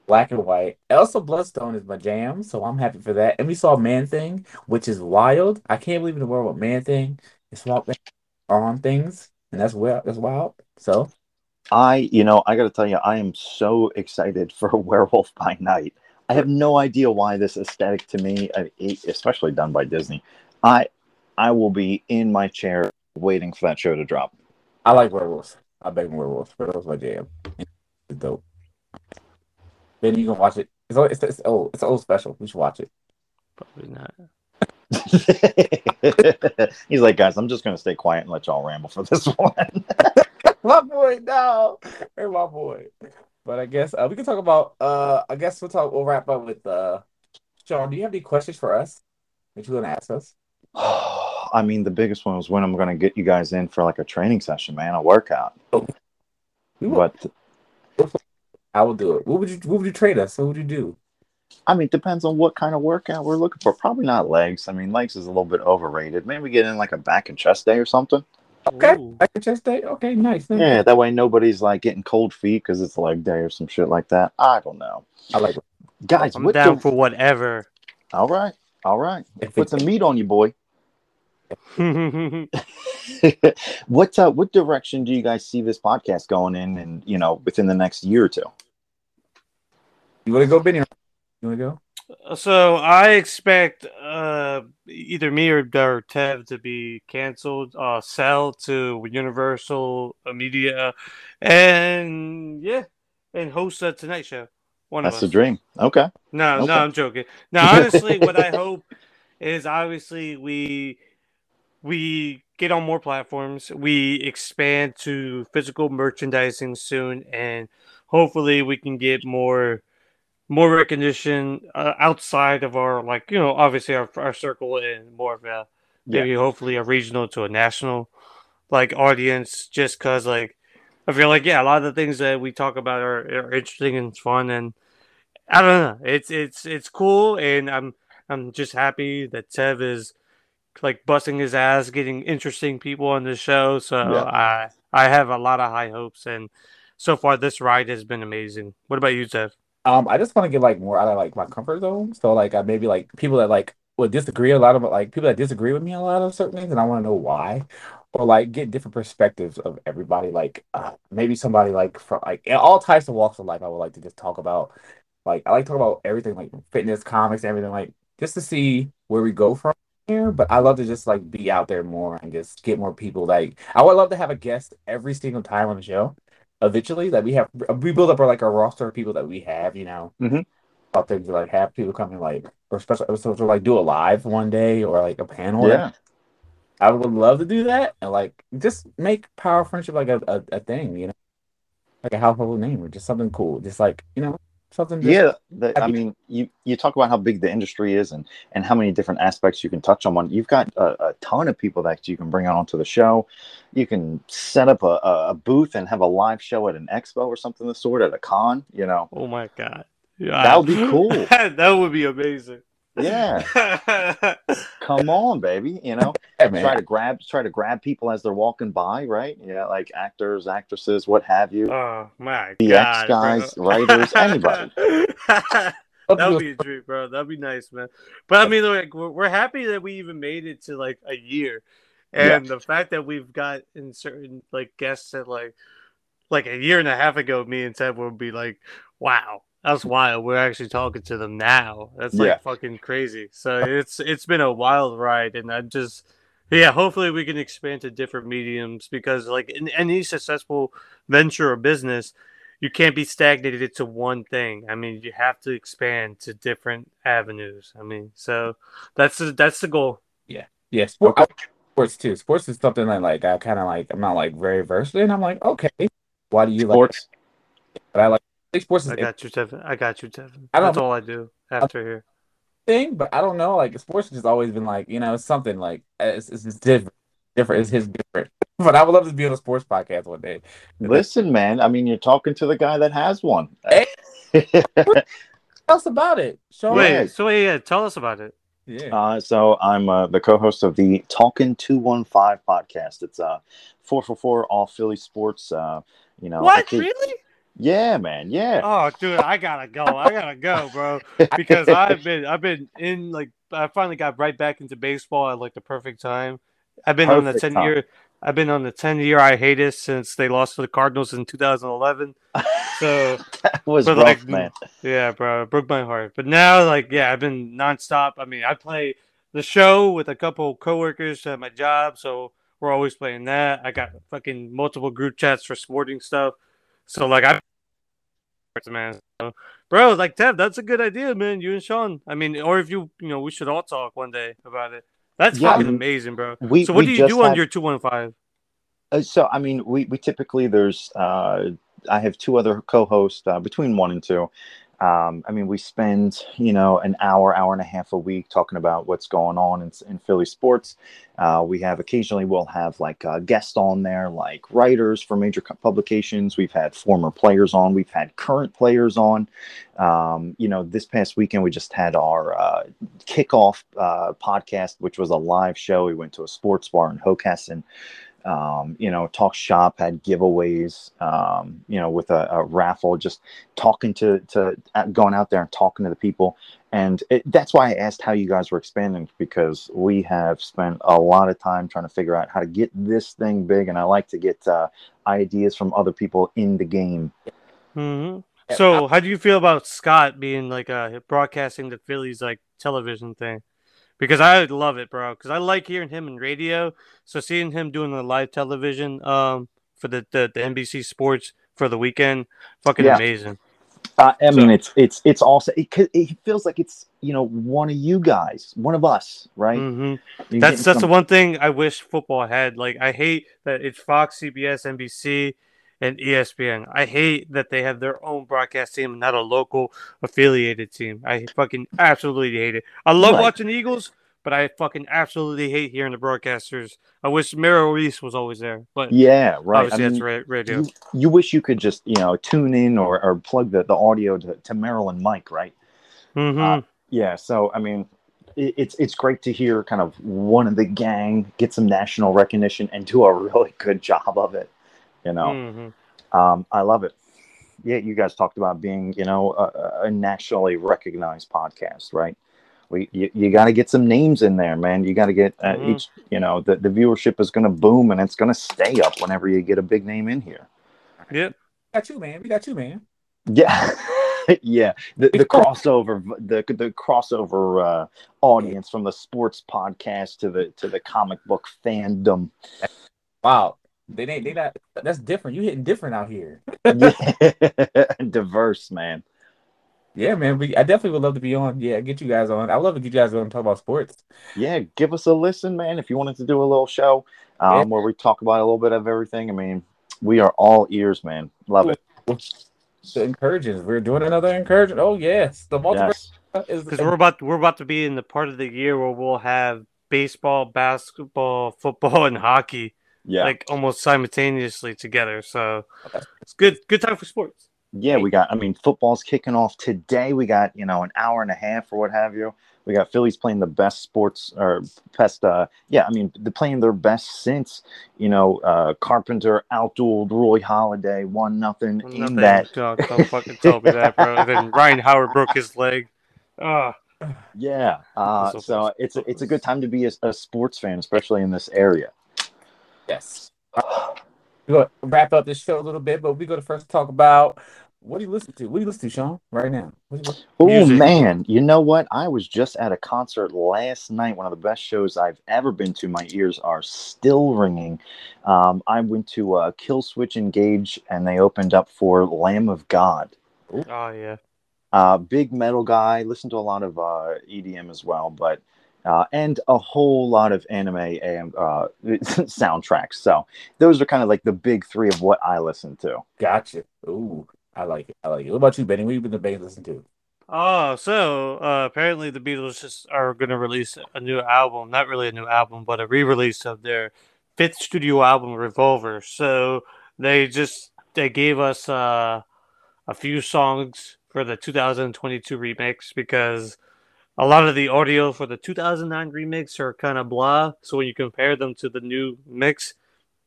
Speaker 1: black and white. Elsa Bloodstone is my jam, so I'm happy for that. And we saw Man Thing, which is wild. I can't believe in the world with Man Thing and Swamp on things, and that's well, that's wild. So
Speaker 3: I, you know, I got to tell you, I am so excited for *laughs* Werewolf by Night. I have no idea why this aesthetic to me, I- especially done by Disney. I, I will be in my chair waiting for that show to drop.
Speaker 1: I like werewolves. I beg werewolves. Werewolves my jam. It's dope. Then you can watch it. It's old, it's, it's old. It's old special. You should watch it.
Speaker 2: Probably not. *laughs*
Speaker 3: He's like, guys, I'm just gonna stay quiet and let y'all ramble for this *laughs* one. *laughs*
Speaker 1: my boy, no, hey, my boy. But I guess uh, we can talk about. Uh, I guess we'll talk. We'll wrap up with. Uh, Shawn, do you have any questions for us that you want to ask us? *sighs*
Speaker 3: I mean, the biggest one was when I'm gonna get you guys in for like a training session, man, a workout. But
Speaker 1: I will do it. What would you? What would you trade us? What would you do?
Speaker 3: I mean, it depends on what kind of workout we're looking for. Probably not legs. I mean, legs is a little bit overrated. Maybe get in like a back and chest day or something.
Speaker 1: Okay,
Speaker 2: Ooh.
Speaker 1: I can just day. Okay, nice. nice.
Speaker 3: Yeah, that way nobody's like getting cold feet because it's leg day or some shit like that. I don't know,
Speaker 1: I like it.
Speaker 3: guys.
Speaker 2: I'm
Speaker 3: what
Speaker 2: down
Speaker 3: the-
Speaker 2: for whatever.
Speaker 3: All right, all right.
Speaker 1: If
Speaker 3: Put
Speaker 1: it's,
Speaker 3: the meat on you, boy.
Speaker 2: That's *laughs* *laughs*
Speaker 3: what uh, what direction do you guys see this podcast going in, and you know, within the next year or two?
Speaker 1: you want to go, Benny? You want to go?
Speaker 2: So I expect uh, either me or, or Tev to be canceled, uh, sell to Universal Media, and yeah, and host a Tonight Show. One
Speaker 3: That's the dream. Okay.
Speaker 2: No,
Speaker 3: Okay.
Speaker 2: no, I'm joking. *laughs* No, honestly, what I hope is obviously we we get on more platforms, we expand to physical merchandising soon, and hopefully we can get more more recognition uh, outside of our like you know obviously our our circle and more of a
Speaker 3: Yeah.
Speaker 2: maybe hopefully a regional to a national like audience just because like I feel like yeah a lot of the things that we talk about are, are interesting and fun and I don't know it's it's it's cool and I'm I'm just happy that Tev is like busting his ass, getting interesting people on the show. So
Speaker 3: Yeah.
Speaker 2: I I have a lot of high hopes, and so far this ride has been amazing. What about you, Tev?
Speaker 1: Um, I just want to get like more out of like my comfort zone. So like I maybe like people that like would disagree a lot of like people that disagree with me a lot of certain things, and I want to know why, or like get different perspectives of everybody. Like uh, maybe somebody like from like all types of walks of life. I would like to just talk about. Like I like to talk about everything like fitness, comics, everything like just to see where we go from here. But I love to just like be out there more and just get more people. Like I would love to have a guest every single time on the show eventually that we have we build up our like our roster of people that we have, you know.
Speaker 3: Mhm.
Speaker 1: Out there to like have people come in like or special episodes or like do a live one day or like a panel.
Speaker 3: Yeah.
Speaker 1: I would love to do that and like just make power friendship like a, a, a thing, you know. Like a household name or just something cool. Just like, you know, something just,
Speaker 3: Yeah, the, I
Speaker 1: I
Speaker 3: mean, you you talk about how big the industry is and and how many different aspects you can touch on. One, you've got a, a ton of people that you can bring on onto the show. You can set up a, a a booth and have a live show at an expo or something of the sort at a con. You know,
Speaker 2: Oh my god, yeah,
Speaker 3: That would be cool. *laughs*
Speaker 2: that would be amazing.
Speaker 3: Yeah, *laughs* come on, baby. You know,
Speaker 1: yeah,
Speaker 3: try to grab try to grab people as they're walking by, right? Yeah, like actors, actresses, what have you.
Speaker 2: oh my
Speaker 3: The
Speaker 2: god,
Speaker 3: X guys,
Speaker 2: bro.
Speaker 3: writers, anybody.
Speaker 2: that
Speaker 1: Love to
Speaker 2: would be a dream, bro. That'd be nice, man. But I mean, like, we're, we're happy that we even made it to like a year, and the fact that we've got in certain like guests that like like a year and a half ago, me and Ted would be like, "Wow, that's wild." We're actually talking to them now. That's like
Speaker 3: Yeah.
Speaker 2: fucking crazy. So it's it's been a wild ride, and I just yeah, hopefully we can expand to different mediums because like in any successful venture or business, you can't be stagnated to one thing. I mean, you have to expand to different avenues. I mean, so that's the, that's the goal.
Speaker 1: Yeah, sport, I sports too. Sports is something I like I kind of like. I'm not like very versed in. I'm like, okay, why do you like?
Speaker 3: Sports.
Speaker 1: But I like I think sports is
Speaker 2: I
Speaker 1: a
Speaker 2: got you, Tevin. I got you, Tevin.
Speaker 1: I don't-
Speaker 2: That's all I do after here.
Speaker 1: thing, but I don't know. Like sports has just always been like you know something like it's, it's, it's different. Different. It's his different. *laughs* But I would love to be on a sports podcast one day.
Speaker 3: Listen, man. I mean, you're talking to the guy that has one.
Speaker 1: Hey. *laughs* Tell us about it, Shawn.
Speaker 2: Wait,
Speaker 3: yeah.
Speaker 2: so wait, yeah, tell us about it.
Speaker 1: Yeah.
Speaker 3: Uh, so I'm uh, the co-host of the Talking Two One Five podcast. It's uh four for four all Philly sports. Uh, you know,
Speaker 2: What?
Speaker 3: think-
Speaker 2: Really?
Speaker 3: Yeah, man. Yeah.
Speaker 2: Oh, dude, I gotta go. I gotta go, bro. Because I've been, I've been in like, I finally got right back into baseball at like the perfect time. I've been on the ten
Speaker 3: time.
Speaker 2: year. I've been on the ten year hiatus since they lost to the Cardinals in 2011. *laughs* So
Speaker 3: that was rough,
Speaker 2: like,
Speaker 3: man.
Speaker 2: yeah, bro, it broke my heart. But now, like, yeah, I've been nonstop. I mean, I play the show with a couple coworkers at my job, so we're always playing that. I got fucking multiple group chats for sporting stuff. So like, I man, so, bro, like Tev, that's a good idea, man. You and Shawn. I mean, or if you, you know, we should all talk one day about it. That's
Speaker 3: Yeah, I
Speaker 2: fucking
Speaker 3: mean,
Speaker 2: amazing, bro.
Speaker 3: We,
Speaker 2: so what do you do on your two one five?
Speaker 3: Uh, so I mean, we we typically there's uh, I have two other co-hosts uh, between one and two. Um, I mean, we spend you know an hour, hour and a half a week talking about what's going on in, in Philly sports. Uh, we have occasionally we'll have like uh, guests on there, like writers for major publications. We've had former players on. We've had current players on. Um, you know, this past weekend we just had our uh, kickoff uh, podcast, which was a live show. We went to a sports bar in Hockessin um, you know, talk shop had giveaways, um, you know, with a, a raffle, just talking to, to uh, going out there and talking to the people. And it, that's why I asked how you guys were expanding because we have spent a lot of time trying to figure out how to get this thing big. And I like to get uh, ideas from other people in the game.
Speaker 2: hmm So, how do you feel about Scott being like uh broadcasting the Phillies like television thing? Because I love it, bro. Because I like hearing him in radio. So seeing him doing the live television um for the the, the NBC Sports for the weekend, fucking
Speaker 3: Yeah.
Speaker 2: amazing.
Speaker 3: Uh, I mean,
Speaker 2: So-
Speaker 3: it's it's it's also it, it feels like it's you know one of you guys, one of us, right?
Speaker 2: hmm
Speaker 3: You're
Speaker 2: That's that's the one thing I wish football had. Like I hate that it's Fox, CBS, NBC, and ESPN. I hate that they have their own broadcast team and not a local affiliated team. I fucking absolutely hate it. I love
Speaker 3: Right.
Speaker 2: watching Eagles, but I fucking absolutely hate hearing the broadcasters. I wish Merrill Reese was always there, but
Speaker 3: Yeah, right. I
Speaker 2: obviously
Speaker 3: mean,
Speaker 2: that's ra- radio.
Speaker 3: you, you wish you could just you know tune in or, or plug the, the audio to, to Marilyn Mike, right?
Speaker 2: hmm
Speaker 3: uh, Yeah. So I mean, it, it's it's great to hear kind of one of the gang get some national recognition and do a *laughs* really good job of it. You know,
Speaker 2: Mhm.
Speaker 3: um, I love it. Yeah, you guys talked about being, you know, a, a nationally recognized podcast, right? We you, you got to get some names in there, man. You got to get uh,
Speaker 2: Mhm.
Speaker 3: each, you know, the, the viewership is going to boom and it's going to stay up whenever you get a big name in here.
Speaker 2: Yep.
Speaker 1: We got you, man. We got you, man.
Speaker 3: Yeah, *laughs* yeah. The the crossover, the the crossover uh, audience from the sports podcast to the to the comic book fandom.
Speaker 1: Wow. They ain't they not that's different. You hitting different out here.
Speaker 3: Yeah. *laughs* Diverse, man.
Speaker 1: Yeah, man. We I definitely would love to be on. Yeah, get you guys on. I would love to get you guys on and talk about sports.
Speaker 3: Yeah, give us a listen, man. If you wanted to do a little show um,
Speaker 1: Yeah.
Speaker 3: where we talk about a little bit of everything, I mean, we are all ears, man. Love it.
Speaker 1: The encouraging. We're doing another encouragement. Oh yes. The multiverse
Speaker 3: Yes.
Speaker 1: is
Speaker 2: Because we're about we're about to be in the part of the year where we'll have baseball, basketball, football, *laughs* and hockey
Speaker 3: Yeah.
Speaker 2: like almost simultaneously together. So it's good good time for sports.
Speaker 3: Yeah, we got. I mean, football's kicking off today. We got you know an hour and a half or what have you. We got Phillies playing the best sports or best. Uh, yeah, I mean, they're playing their best since you know uh, Carpenter outdueled Roy Halladay one nothing in
Speaker 2: Nothing.
Speaker 3: that.
Speaker 2: God, don't fucking tell me that, bro. And then Ryan Howard broke his leg. Ah,
Speaker 3: Yeah, uh,
Speaker 2: So
Speaker 3: so it's a, it's a good time to be a, a sports fan, especially in this area.
Speaker 1: Yes. We're gonna wrap up this show a little bit, but we're gonna first talk about what do you listen to? What do you listen to, Shawn, right now? What do you listen-
Speaker 3: Oh man, you know what? I was just at a concert last night. One of the best shows I've ever been to. My ears are still ringing. Um, I went to uh, Killswitch Engage, and they opened up for Lamb of God.
Speaker 2: oh yeah.
Speaker 3: Uh, big metal guy. Listen to a lot of uh, EDM as well, but uh, and a whole lot of anime and uh, *laughs* soundtracks. So those are kind of like the big three of what I listen to.
Speaker 1: Gotcha. Ooh, I like it. I like it. What about you, Benny? What have you been the band listen to?
Speaker 2: Oh, so uh, apparently the Beatles just are going to release a new album. Not really a new album, but a re-release of their fifth studio album, Revolver. So they just they gave us uh, a few songs for the 2022 remix because a lot of the audio for the 2009 remix are kind of blah. So when you compare them to the new mix,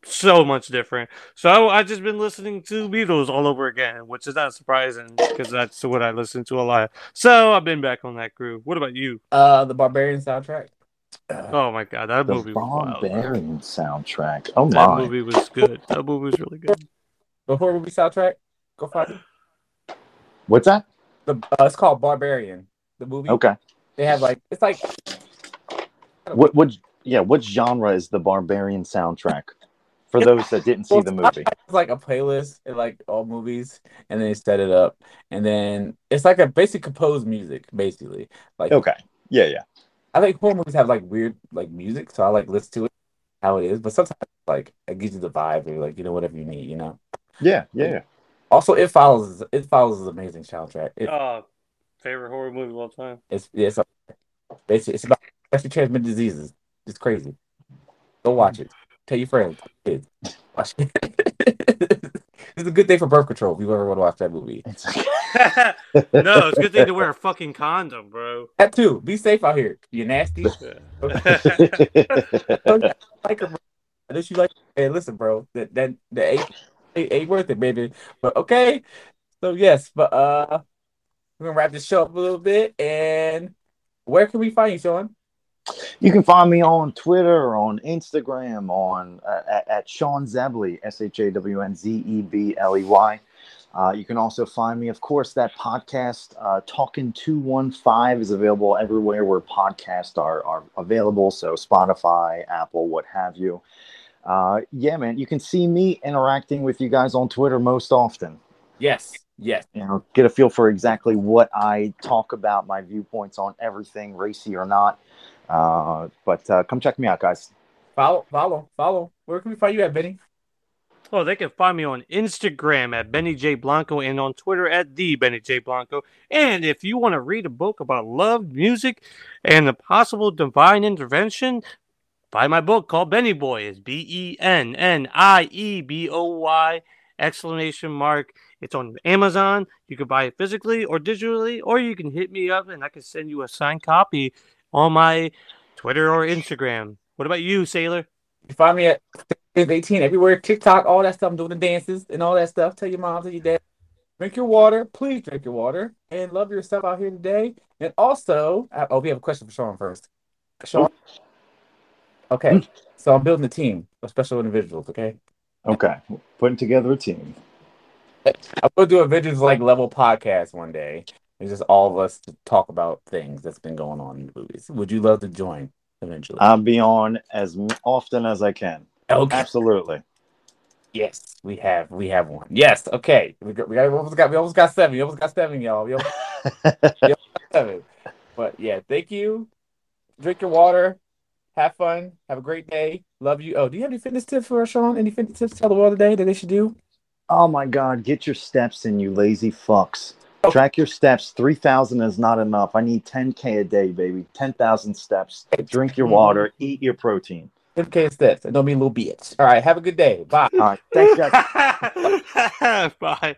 Speaker 2: so much different. So I just been listening to Beatles all over again, which is not surprising because that's what I listen to a lot. So I've been back on that groove. What about you?
Speaker 1: Uh, the Barbarian soundtrack. Uh,
Speaker 2: Oh my god, that
Speaker 3: The
Speaker 2: movie was wild.
Speaker 3: Barbarian soundtrack. Oh my.
Speaker 2: That movie was good. That movie was really good.
Speaker 1: the horror movie soundtrack. Go find it.
Speaker 3: What's that?
Speaker 1: The uh, it's called Barbarian. The movie.
Speaker 3: Okay.
Speaker 1: They have like it's like
Speaker 3: What what yeah, what genre is the Barbarian soundtrack? For those that didn't see
Speaker 1: Well,
Speaker 3: the movie.
Speaker 1: It's like a playlist in like all movies, and then they set it up, and then it's like a basic composed music, basically. Like
Speaker 3: Okay. Yeah, yeah.
Speaker 1: I think horror movies have like weird like music, so I like listen to it how it is. But sometimes like it gives you the vibe, or like you know whatever you need, you know.
Speaker 3: Yeah, yeah, yeah.
Speaker 1: Also, it follows it follows is amazing soundtrack. It,
Speaker 2: Uh, favorite horror movie of all time.
Speaker 1: it's it's basically it's about sexually transmitted diseases. It's crazy. Go watch it. Tell your friends, kids, watch it. *laughs* it's a good thing for birth control if you ever want to watch that movie. *laughs*
Speaker 2: No, it's a good thing to wear a fucking condom, bro.
Speaker 1: That too. Be safe out here. You nasty. *laughs* Like her, bro. I know you like. Hey, listen, bro. That that the ain't, ain't ain't worth it, baby. But okay. So yes, but uh, we're gonna wrap this show up a little bit. And where can we find you, Shawn?
Speaker 3: you can find me on Twitter, on Instagram, on uh, at, at Shawn Zebley, S H A W N Z E B L E Y. Uh, you can also find me, of course, that podcast, uh, Talking 215, is available everywhere where podcasts are, are available. So, Spotify, Apple, what have you. Uh, yeah, man, you can see me interacting with you guys on Twitter most often.
Speaker 1: Yes, yes.
Speaker 3: You know, get a feel for exactly what I talk about, my viewpoints on everything, racy or not. Uh, but uh, come check me out, guys.
Speaker 1: Follow, follow, follow. Where can we find you at, Benny?
Speaker 2: Oh, they can find me on Instagram at Benny J Blanco and on Twitter at the Benny J Blanco. And if you want to read a book about love, music, and the possible divine intervention, buy my book called Benny Boy. It's B E N N I E B O Y exclamation mark. It's on Amazon. You can buy it physically or digitally, or you can hit me up and I can send you a signed copy on my Twitter or Instagram. What about you, Sailor?
Speaker 1: You find me at 18 everywhere, TikTok, all that stuff. I'm doing the dances and all that stuff. Tell your mom, tell your dad. Drink your water. Please drink your water and love yourself out here today. And also, uh, oh, we have a question for Shawn first. Shawn. Okay, so I'm building a team of special individuals. Okay,
Speaker 3: Okay, putting together a team.
Speaker 1: I'm gonna do a Avengers like level podcast one day. It's just all of us to talk about things that's been going on in the movies. Would you love to join eventually?
Speaker 3: I'll be on as often as I can.
Speaker 1: okay.
Speaker 3: Absolutely.
Speaker 1: Yes, we have we have one. Yes, okay. We got we, got, we almost got we almost got seven. We almost got seven, y'all. *laughs* We almost got seven. But yeah, thank you. Drink your water. Have fun. Have a great day. Love you. Oh, do you have any fitness tips for us, Shawn? Any fitness tips to tell the world today that they should do?
Speaker 3: Oh my God, get your steps in, you lazy fucks. Track your steps. 3,000 is not enough. I need 10K a day, baby. 10,000 steps. Drink your water. Eat your protein.
Speaker 1: 10K steps. And don't be a little bitch. All right. Have a good day. Bye.
Speaker 3: All right. Thanks, guys. *laughs* *laughs*
Speaker 2: Bye.